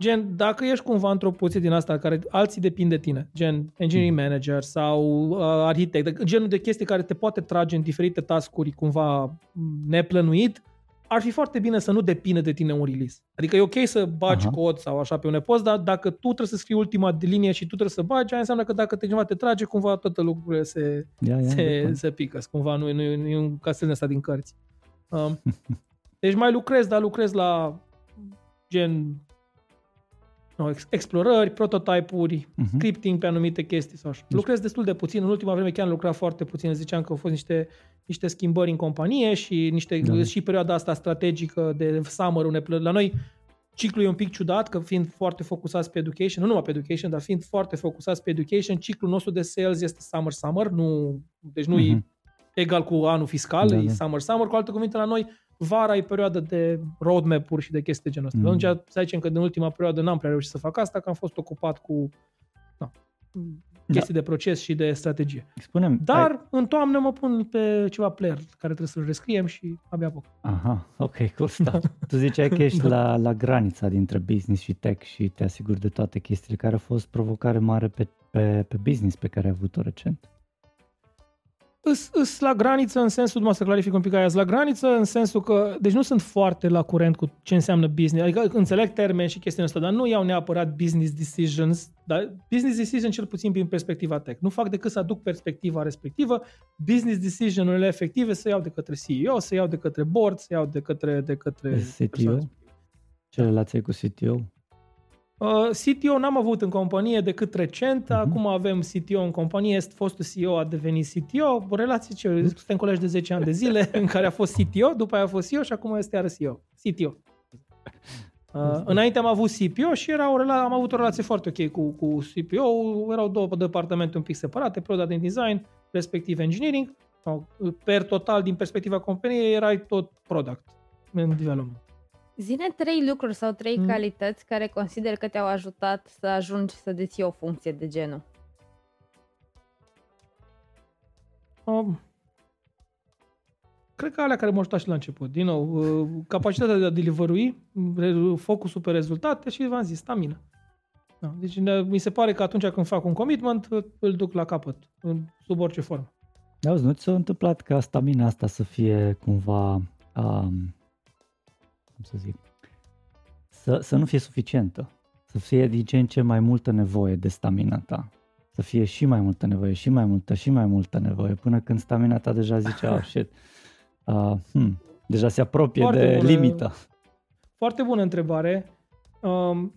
Gen, dacă ești cumva într-o poziție din asta care alții depind de tine, gen engineering hmm. manager sau uh, arhitect, genul de chestii care te poate trage în diferite tascuri cumva neplănuit, ar fi foarte bine să nu depinde de tine un release. Adică e ok să bagi Aha. cod sau așa pe un nepost, dar dacă tu trebuie să scrii ultima de linie și tu trebuie să bagi, aia înseamnă că dacă te cineva te trage, cumva toate lucrurile se, ia, ia, se, se pică. Cumva nu, nu, nu e un castel ăsta din cărți. Um, deci mai lucrez, dar lucrez la gen no, explorări, prototypuri, uh-huh. scripting pe anumite chestii sau așa. Deci... Lucrez destul de puțin. În ultima vreme chiar am lucrat foarte puțin. Ziceam că au fost niște, niște schimbări în companie și niște, da. și perioada asta strategică de summer une La noi ciclul e un pic ciudat, că fiind foarte focusați pe education, nu numai pe education, dar fiind foarte focusați pe education, ciclul nostru de sales este summer-summer, nu, deci nu uh-huh. e mhm. egal cu anul fiscal, da, e da. summer-summer. Cu alte cuvinte, la noi vara e perioada de roadmap-uri și de chestii de genul ăsta. Mm. Atunci, să zicem că din ultima perioadă n-am prea reușit să fac asta, că am fost ocupat cu na, chestii da. de proces și de strategie. Spunem, Dar ai... în toamnă mă pun pe ceva player care trebuie să-l rescriem și abia apuc. Aha, ok, cool stuff. tu ziceai că ești da. la, la granița dintre business și tech și te asiguri de toate chestiile care au fost provocare mare pe, pe, pe business pe care ai avut-o recent îs, îs la graniță în sensul, numai să clarific un pic aia, la graniță în sensul că, deci nu sunt foarte la curent cu ce înseamnă business, adică înțeleg termeni și chestiile astea, dar nu iau neapărat business decisions, dar business decision cel puțin prin perspectiva tech. Nu fac decât să aduc perspectiva respectivă, business decision-urile efective să iau de către CEO, să iau de către board, să iau de către... De către CTO? Ce relație cu CTO? Uh, CTO n-am avut în companie decât recent, uh-huh. acum avem CTO în companie, fostul CEO a devenit CTO, o relație ce, uh-huh. suntem colegi de 10 ani de zile în care a fost CTO, după aia a fost CEO și acum este iară CEO, CTO. Uh, înainte am avut CPO și era o rela- am avut o relație foarte ok cu, cu CPO, erau două departamente un pic separate, product and design, respectiv engineering, per total din perspectiva companiei erai tot product în development. Zine trei lucruri sau trei mm. calități care consider că te-au ajutat să ajungi să deții o funcție de genul. Um, cred că alea care m-au ajutat și la început. Din nou, uh, capacitatea de a deliverui, focusul pe rezultate și, v-am zis, stamina. Da, deci mi se pare că atunci când fac un commitment, îl duc la capăt, în, sub orice formă. Auzi, nu ți s-a întâmplat ca stamina asta să fie cumva, um, cum să zic, să, să nu fie suficientă, să fie din ce în ce mai multă nevoie de stamina ta, să fie și mai multă nevoie, și mai multă, și mai multă nevoie, până când stamina ta deja zice, oh shit, uh, hmm, deja se apropie Foarte de bună, limită. Foarte bună întrebare. Um,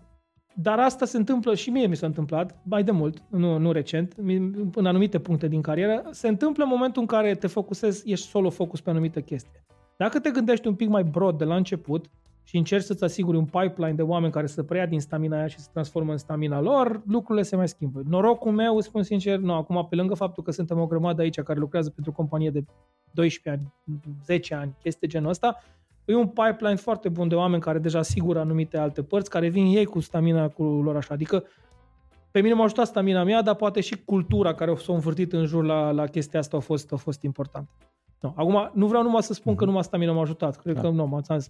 dar asta se întâmplă și mie mi s-a întâmplat, mai de mult, nu, nu recent, în anumite puncte din carieră, se întâmplă în momentul în care te focusezi, ești solo focus pe anumită chestie. Dacă te gândești un pic mai broad de la început și încerci să-ți asiguri un pipeline de oameni care să preia din stamina aia și să transformă în stamina lor, lucrurile se mai schimbă. Norocul meu, spun sincer, nu, acum pe lângă faptul că suntem o grămadă aici care lucrează pentru o companie de 12 ani, 10 ani, chestii genul ăsta, e un pipeline foarte bun de oameni care deja asigură anumite alte părți, care vin ei cu stamina cu lor așa. Adică pe mine m-a ajutat stamina mea, dar poate și cultura care s-a învârtit în jur la, la chestia asta a fost, a fost importantă. No. Acum, nu vreau numai să spun că mhm. numai stamina m-a ajutat. Cred da. că nu, m zis,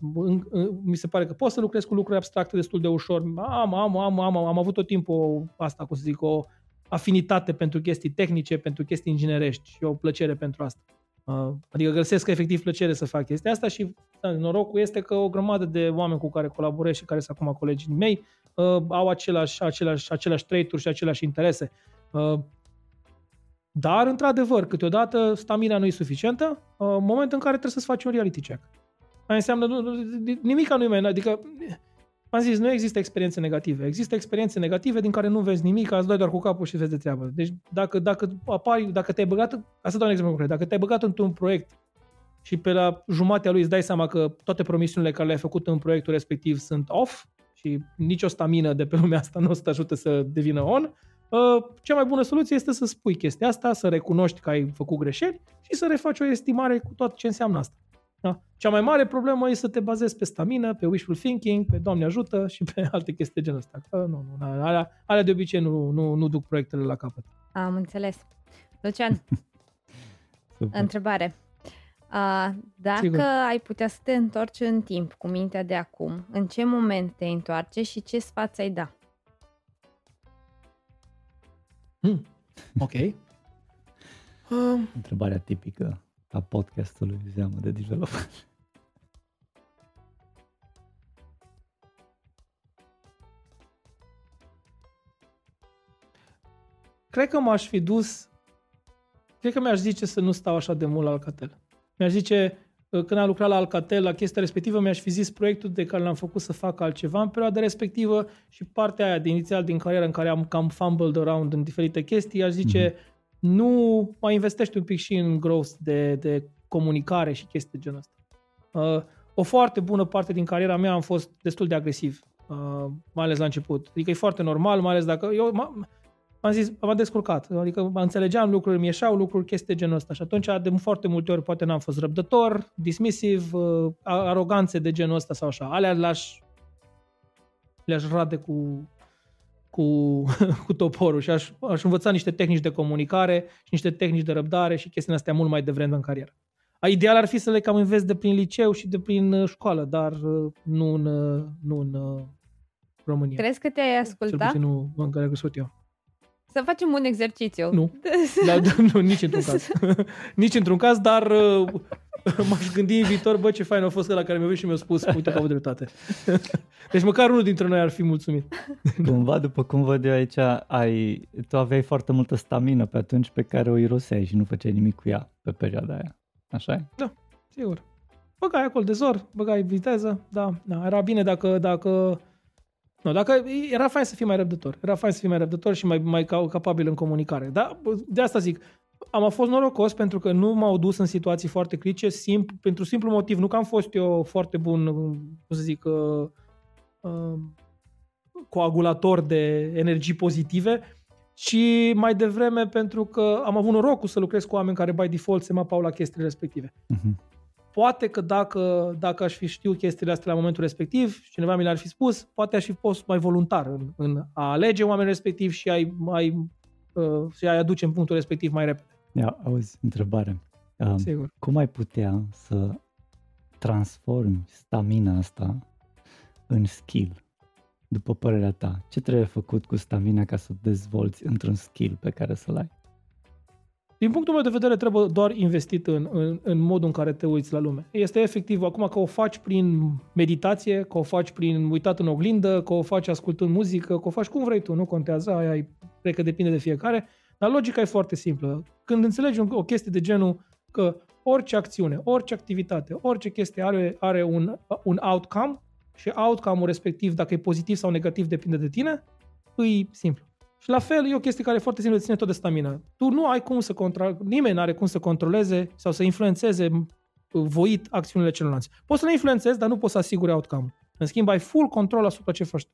mi se pare că pot să lucrez cu lucruri abstracte destul de ușor. Am, am, am, am, am avut tot timpul o, asta, cum să zic, o afinitate pentru chestii tehnice, pentru chestii inginerești și o plăcere pentru asta. Uh, adică găsesc efectiv plăcere să fac chestia asta și da, norocul este că o grămadă de oameni cu care colaborez și care sunt acum colegii mei uh, au același, același, același trait și aceleași interese. Uh, dar, într-adevăr, câteodată stamina nu e suficientă, în momentul în care trebuie să-ți faci un reality check. Mai înseamnă, nimica nu e mai, adică am zis, nu există experiențe negative. Există experiențe negative din care nu vezi nimic, îți dai doar cu capul și vezi de treabă. Deci dacă, dacă apari, dacă te-ai băgat, ca să dau un exemplu concret, dacă te-ai băgat într-un proiect și pe la jumatea lui îți dai seama că toate promisiunile care le-ai făcut în proiectul respectiv sunt off și nicio stamină de pe lumea asta nu o să te ajute să devină on, uh, cea mai bună soluție este să spui chestia asta, să recunoști că ai făcut greșeli și să refaci o estimare cu tot ce înseamnă asta. Da? Cea mai mare problemă este să te bazezi pe stamină, pe wishful thinking, pe Doamne ajută și pe alte chestii genul ăsta. Că nu, nu, alea, alea de obicei nu, nu, nu duc proiectele la capăt. Am înțeles. Lucian, întrebare. A, dacă Sigur. ai putea să te întorci în timp cu mintea de acum, în ce moment te întoarce și ce sfat ai da? Hmm. Ok. Uh. Întrebarea tipică a podcastului Zeamă de Developer. Cred că m-aș fi dus, cred că mi-aș zice să nu stau așa de mult la Alcatel. Mi-aș zice, uh, când am lucrat la Alcatel, la chestia respectivă, mi-aș fi zis proiectul de care l-am făcut să fac altceva în perioada respectivă și partea aia de inițial din carieră în care am cam fumbled around în diferite chestii, aș zice, mm-hmm nu mai investești un pic și în growth de, de comunicare și chestii de genul ăsta. Uh, o foarte bună parte din cariera mea am fost destul de agresiv, uh, mai ales la început. Adică e foarte normal, mai ales dacă eu m- am zis, m-am descurcat, adică mă înțelegeam lucruri, mi ieșeau lucruri, chestii de genul ăsta și atunci de foarte multe ori poate n-am fost răbdător, dismisiv, uh, aroganțe de genul ăsta sau așa. Alea le-aș, le-aș rade cu, cu, cu toporul și aș, aș învăța niște tehnici de comunicare și niște tehnici de răbdare și chestiile astea mult mai devreme în carieră. A, ideal ar fi să le cam înveți de prin liceu și de prin uh, școală, dar uh, nu în, uh, nu în România. Crezi că te-ai ascultat? Cel nu în care crescut eu. Să facem un exercițiu. Nu, da, nu nici într-un caz. nici într-un caz, dar m-aș gândi în viitor, bă, ce fain a fost la care mi-a și mi-a spus, uite că au dreptate. deci măcar unul dintre noi ar fi mulțumit. Cumva, după cum văd eu aici, ai, tu aveai foarte multă stamină pe atunci pe care o iroseai și nu făceai nimic cu ea pe perioada aia. așa e? Da, sigur. Băgai acolo de zor, băgai viteză, da, da. Era bine dacă, dacă nu, dacă era fain să fii mai răbdător. Era fain să fii mai răbdător și mai, mai capabil în comunicare. Dar de asta zic, am fost norocos pentru că nu m-au dus în situații foarte critice simpl, pentru simplu motiv. Nu că am fost eu foarte bun, cum să zic, uh, uh, coagulator de energii pozitive, ci mai devreme pentru că am avut norocul să lucrez cu oameni care by default se mapau la chestiile respective. Uh-huh. Poate că dacă, dacă aș fi știut chestiile astea la momentul respectiv, cineva mi le-ar fi spus, poate aș fi fost mai voluntar în, în a alege oamenii respectiv și ai, mai, uh, și ai aduce în punctul respectiv mai repede. Ia, auzi, întrebare. Um, Sigur. Cum ai putea să transformi stamina asta în skill? După părerea ta, ce trebuie făcut cu stamina ca să o dezvolți într-un skill pe care să-l ai? Din punctul meu de vedere, trebuie doar investit în, în, în modul în care te uiți la lume. Este efectiv acum că o faci prin meditație, că o faci prin uitat în oglindă, că o faci ascultând muzică, că o faci cum vrei tu, nu contează, aia cred că depinde de fiecare, dar logica e foarte simplă. Când înțelegi o chestie de genul că orice acțiune, orice activitate, orice chestie are, are un, un outcome și outcome-ul respectiv, dacă e pozitiv sau negativ, depinde de tine, îi simplu. Și la fel, e o chestie care e foarte simplă, ține tot de stamina. Tu nu ai cum să controlezi, nimeni nu are cum să controleze sau să influențeze voit acțiunile celorlalți. Poți să le influențezi, dar nu poți să asiguri outcome În schimb, ai full control asupra ce faci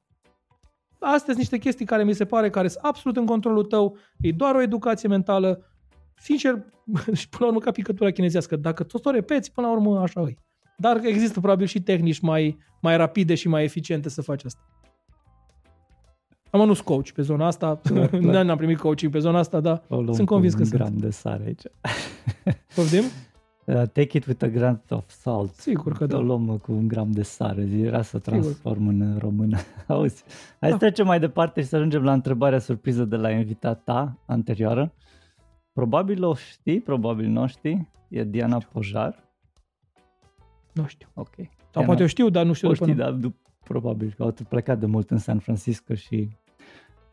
Astea sunt niște chestii care mi se pare care sunt absolut în controlul tău, e doar o educație mentală. Sincer, și până la urmă ca picătura chinezească, dacă tot o repeți, până la urmă așa e. Dar există probabil și tehnici mai, mai rapide și mai eficiente să faci asta. Am nu coach pe zona asta, nu am primit coaching pe zona asta, dar sunt convins că sunt. gram de sare aici. Poftim? Uh, take it with a grain of salt. Sigur că da. O luăm cu un gram de sare. Era să transform Sigur. în română. Auzi, hai da. să trecem mai departe și să ajungem la întrebarea surpriză de la invitata ta anterioară. Probabil o știi, probabil nu știi. E Diana Pojar. Nu știu. Ok. Sau Diana, poate o știu, dar nu știu. O știi, dar probabil că au plecat de mult în San Francisco și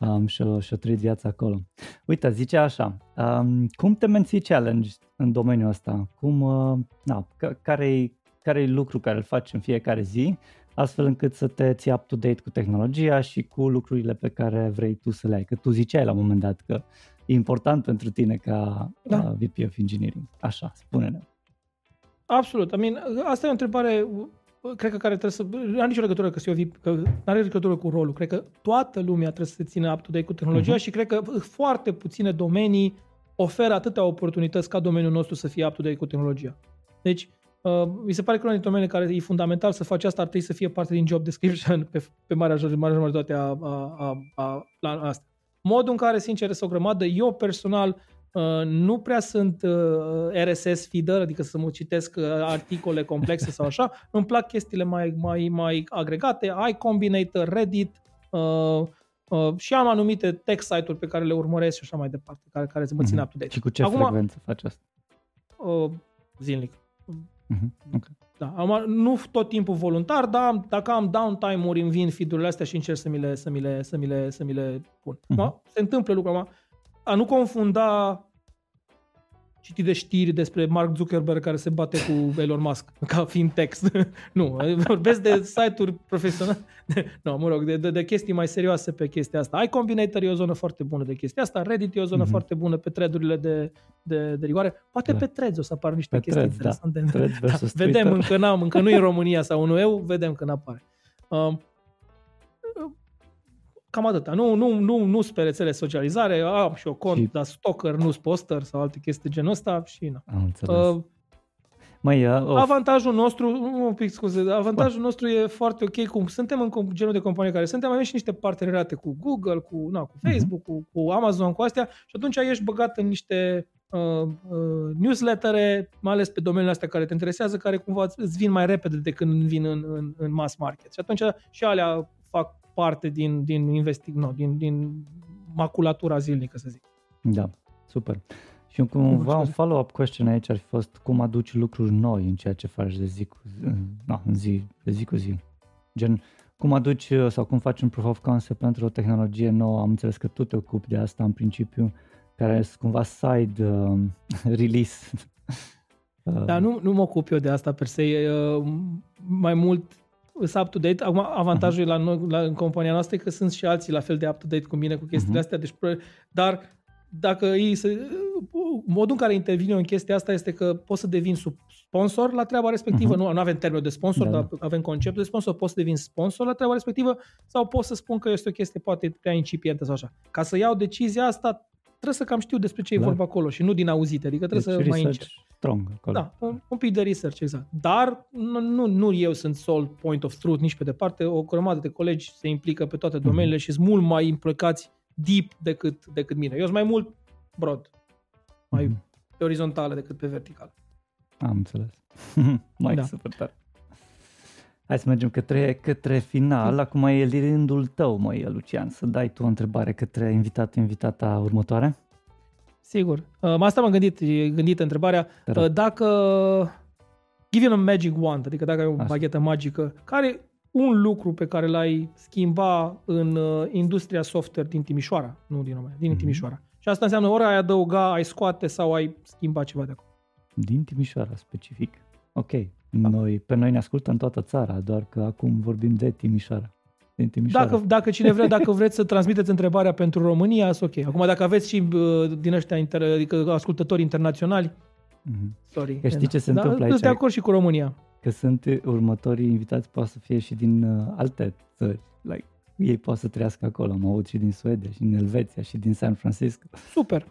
um, și-o, și-o trăit viața acolo. Uite, zice așa, um, cum te menții challenge în domeniul ăsta? Cum, uh, na, care-i, care-i lucru care îl faci în fiecare zi, astfel încât să te ții up-to-date cu tehnologia și cu lucrurile pe care vrei tu să le ai. Că tu ziceai la un moment dat că e important pentru tine ca da. uh, VP of Engineering. Așa, spune-ne. Absolut. I mean, asta e o întrebare cred că care trebuie să... Nu are nicio legătură că se o că nu are legătură cu rolul. Cred că toată lumea trebuie să se țină up-to-date cu tehnologia uh-huh. și cred că foarte puține domenii oferă atâtea oportunități ca domeniul nostru să fie up-to-date cu tehnologia. Deci, uh, mi se pare că unul dintre domeniile care e fundamental să faci asta ar trebui să fie parte din job description pe, pe marea majoritate a, a, a, a, a asta. Modul în care, sincer, este o grămadă, eu personal Uh, nu prea sunt uh, RSS feeder, adică să mă citesc uh, articole complexe sau așa. Îmi plac chestiile mai, mai, mai agregate, iCombinator, Reddit uh, uh, și am anumite text site-uri pe care le urmăresc și așa mai departe, care, care se mă țin mm-hmm. up-to-date. Și cu ce Acum, frecvență faci asta? Uh, zilnic. Mm-hmm. Okay. Da, am, nu tot timpul voluntar, dar dacă am downtime-uri, îmi vin feed-urile astea și încerc să mi le, să mi le, să mi le, să mi le pun. Mm-hmm. Se întâmplă lucrul a nu confunda citit de știri despre Mark Zuckerberg care se bate cu Elon Musk ca fiind text. nu, vorbesc de site-uri profesionale. nu, mă rog, de, de, de, chestii mai serioase pe chestia asta. iCombinator e o zonă foarte bună de chestia asta, Reddit e o zonă mm-hmm. foarte bună pe threadurile de, de, de rigoare. Poate da. pe threads o să apară niște pe chestii threads, da. interesante. Da. da, vedem, încă, n-am, încă nu e în România sau nu eu, vedem când apare. Um, Cam atâta. Nu, nu, nu, nu pe rețele socializare, am și o cont, și... dar stalker, nu poster sau alte chestii de genul ăsta și na. Am înțeles. Uh, Măi, uh, avantajul nostru, un pic scuze, avantajul Bă. nostru e foarte ok, cum suntem în genul de companie care suntem, avem și niște parteneriate cu Google, cu, na, cu mhm. Facebook, uh-huh. cu, cu Amazon, cu astea și atunci ești băgat în niște uh, uh, newslettere, mai ales pe domeniile astea care te interesează, care cumva îți vin mai repede decât vin în, în, în mass market. Și atunci și alea fac parte din, din, investi- no, din, din maculatura zilnică, să zic. Da, super. Și cumva un follow-up question aici ar fi fost cum aduci lucruri noi în ceea ce faci de zi cu zi, no, în zi, de zi cu zi. Gen, cum aduci sau cum faci un proof of concept pentru o tehnologie nouă, am înțeles că tu te ocupi de asta în principiu, care este cumva side uh, release. Da, nu, nu mă ocup eu de asta per se, uh, mai mult sunt up-to-date. Acum, avantajul uh-huh. la noi, la, în compania noastră e că sunt și alții la fel de up-to-date cu mine cu chestiile uh-huh. astea. Deci, dar dacă ei se, modul în care intervine în chestia asta este că poți să devin sub sponsor la treaba respectivă. Uh-huh. Nu, nu avem termenul de sponsor, da. dar avem conceptul de sponsor. Poți să devin sponsor la treaba respectivă sau poți să spun că este o chestie poate prea incipientă sau așa. Ca să iau decizia asta, trebuie să cam știu despre ce da. e vorba acolo și nu din auzite. Adică trebuie deci să mai încerc strong acolo. Da, un, un pic de research, exact. Dar nu, nu eu sunt sole point of truth nici pe departe. O grămadă de colegi se implică pe toate domeniile mm-hmm. și sunt mult mai implicați deep decât, decât mine. Eu sunt mai mult broad, mai mm-hmm. pe orizontală decât pe verticală. Am înțeles. mai da. super tare. Hai să mergem către, către final. Acum e rândul tău, măi, Lucian, să dai tu o întrebare către invitat invitata următoare. Sigur. Uh, asta m-am gândit, e gândită întrebarea. Te rog. Uh, dacă given a magic wand, adică dacă ai o Așa. baghetă magică, care un lucru pe care l-ai schimba în uh, industria software din Timișoara, nu din România, din Mhm. Timișoara. Și asta înseamnă ori ai adăuga, ai scoate sau ai schimba ceva de acolo. Din Timișoara, specific. Ok. Noi, pe noi ne ascultă în toată țara, doar că acum vorbim de Timișoara. Din Timișoara. Dacă, dacă cine vrea, dacă vreți să transmiteți întrebarea pentru România, sunt ok. Acum, dacă aveți și uh, din ăștia inter, adică ascultători internaționali, Mhm. sorry. Că știi ce se da, întâmplă Sunt de aici? acord și cu România. Că sunt uh, următorii invitați, poate să fie și din uh, alte țări. Like, ei pot să trăiască acolo. Am auzit și din Suedia, și din Elveția, și din San Francisco. Super.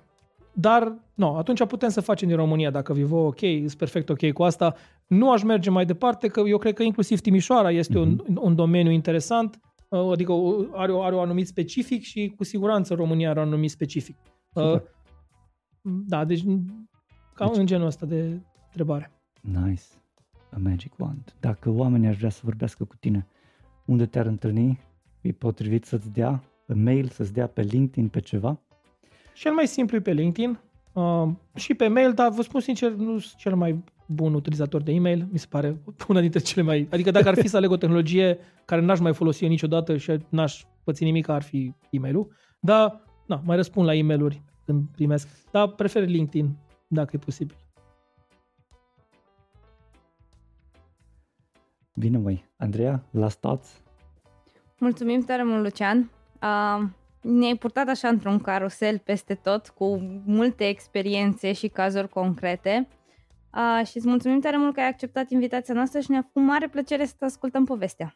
Dar, nu, atunci putem să facem din România, dacă vi vă ok, sunt perfect ok cu asta. Nu aș merge mai departe, că eu cred că inclusiv Timișoara este un, un domeniu interesant, uh, adică o- are, o- are un anumit specific și cu siguranță România are un anumit specific. Uh, Super. Da, deci cam Deci- în genul ăsta de întrebare. Nice. A magic wand. Dacă oamenii ar vrea să vorbească cu tine, unde te-ar întâlni? E potrivit să-ți dea pe mail, să-ți dea pe LinkedIn, pe ceva? Cel mai simplu e pe LinkedIn uh, și pe mail, dar vă spun sincer, nu sunt cel mai bun utilizator de e-mail, mi se pare una dintre cele mai... Adică dacă ar fi să aleg o tehnologie care n-aș mai folosi eu niciodată și n-aș păți nimic, ar fi e-mailul. Dar, na, mai răspund la e-mailuri când primesc. Dar prefer LinkedIn, dacă e posibil. Bine, măi. Andreea, last thoughts? Mulțumim tare mult, Lucian. Uh, ne-ai purtat așa într-un carusel peste tot, cu multe experiențe și cazuri concrete. Uh, și îți mulțumim tare mult că ai acceptat invitația noastră și ne-a făcut mare plăcere să te ascultăm povestea.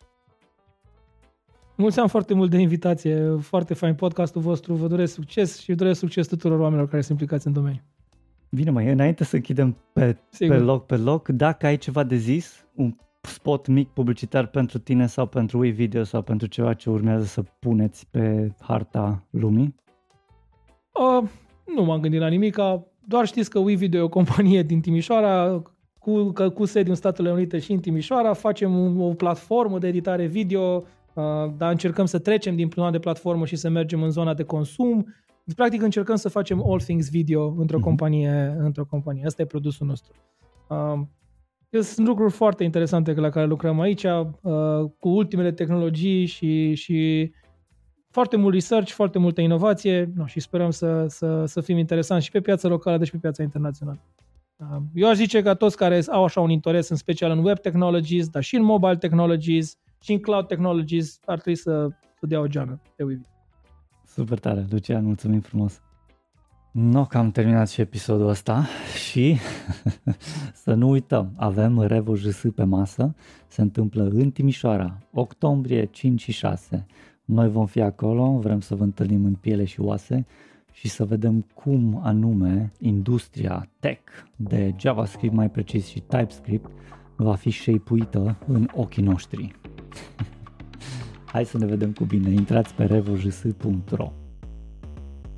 Mulțumim foarte mult de invitație, foarte fain podcastul vostru, vă doresc succes și doresc succes tuturor oamenilor care sunt implicați în domeniu. Bine, mai înainte să închidem pe, Sigur. pe loc pe loc, dacă ai ceva de zis, un spot mic publicitar pentru tine sau pentru WeVideo sau pentru ceva ce urmează să puneți pe harta lumii? Uh, nu m-am gândit la nimic, doar știți că WeVideo e o companie din Timișoara, cu, că, cu sediu în Statele Unite și în Timișoara, facem un, o platformă de editare video, uh, dar încercăm să trecem din zona de platformă și să mergem în zona de consum. Deci, practic încercăm să facem all things video într-o, Mhm. companie, într-o companie. Asta e produsul nostru. Uh, sunt lucruri foarte interesante la care lucrăm aici, uh, cu ultimele tehnologii și, și foarte mult research, foarte multă inovație no, și sperăm să, să, să fim interesanți și pe piața locală, deci pe piața internațională. Uh, Eu aș zice că toți care au așa un interes, în special în web technologies, dar și în mobile technologies și în cloud technologies, ar trebui să, să dea o geană pe Weavy. Super tare, Lucian, mulțumim frumos. No, că am terminat și episodul ăsta și să nu uităm, avem Revo JS pe masă, se întâmplă în Timișoara, octombrie 5 și 6. Noi vom fi acolo, vrem să vă întâlnim în piele și oase și să vedem cum anume industria tech de JavaScript mai precis și TypeScript va fi shape-uită în ochii noștri. Hai să ne vedem cu bine, intrați pe revojs.ro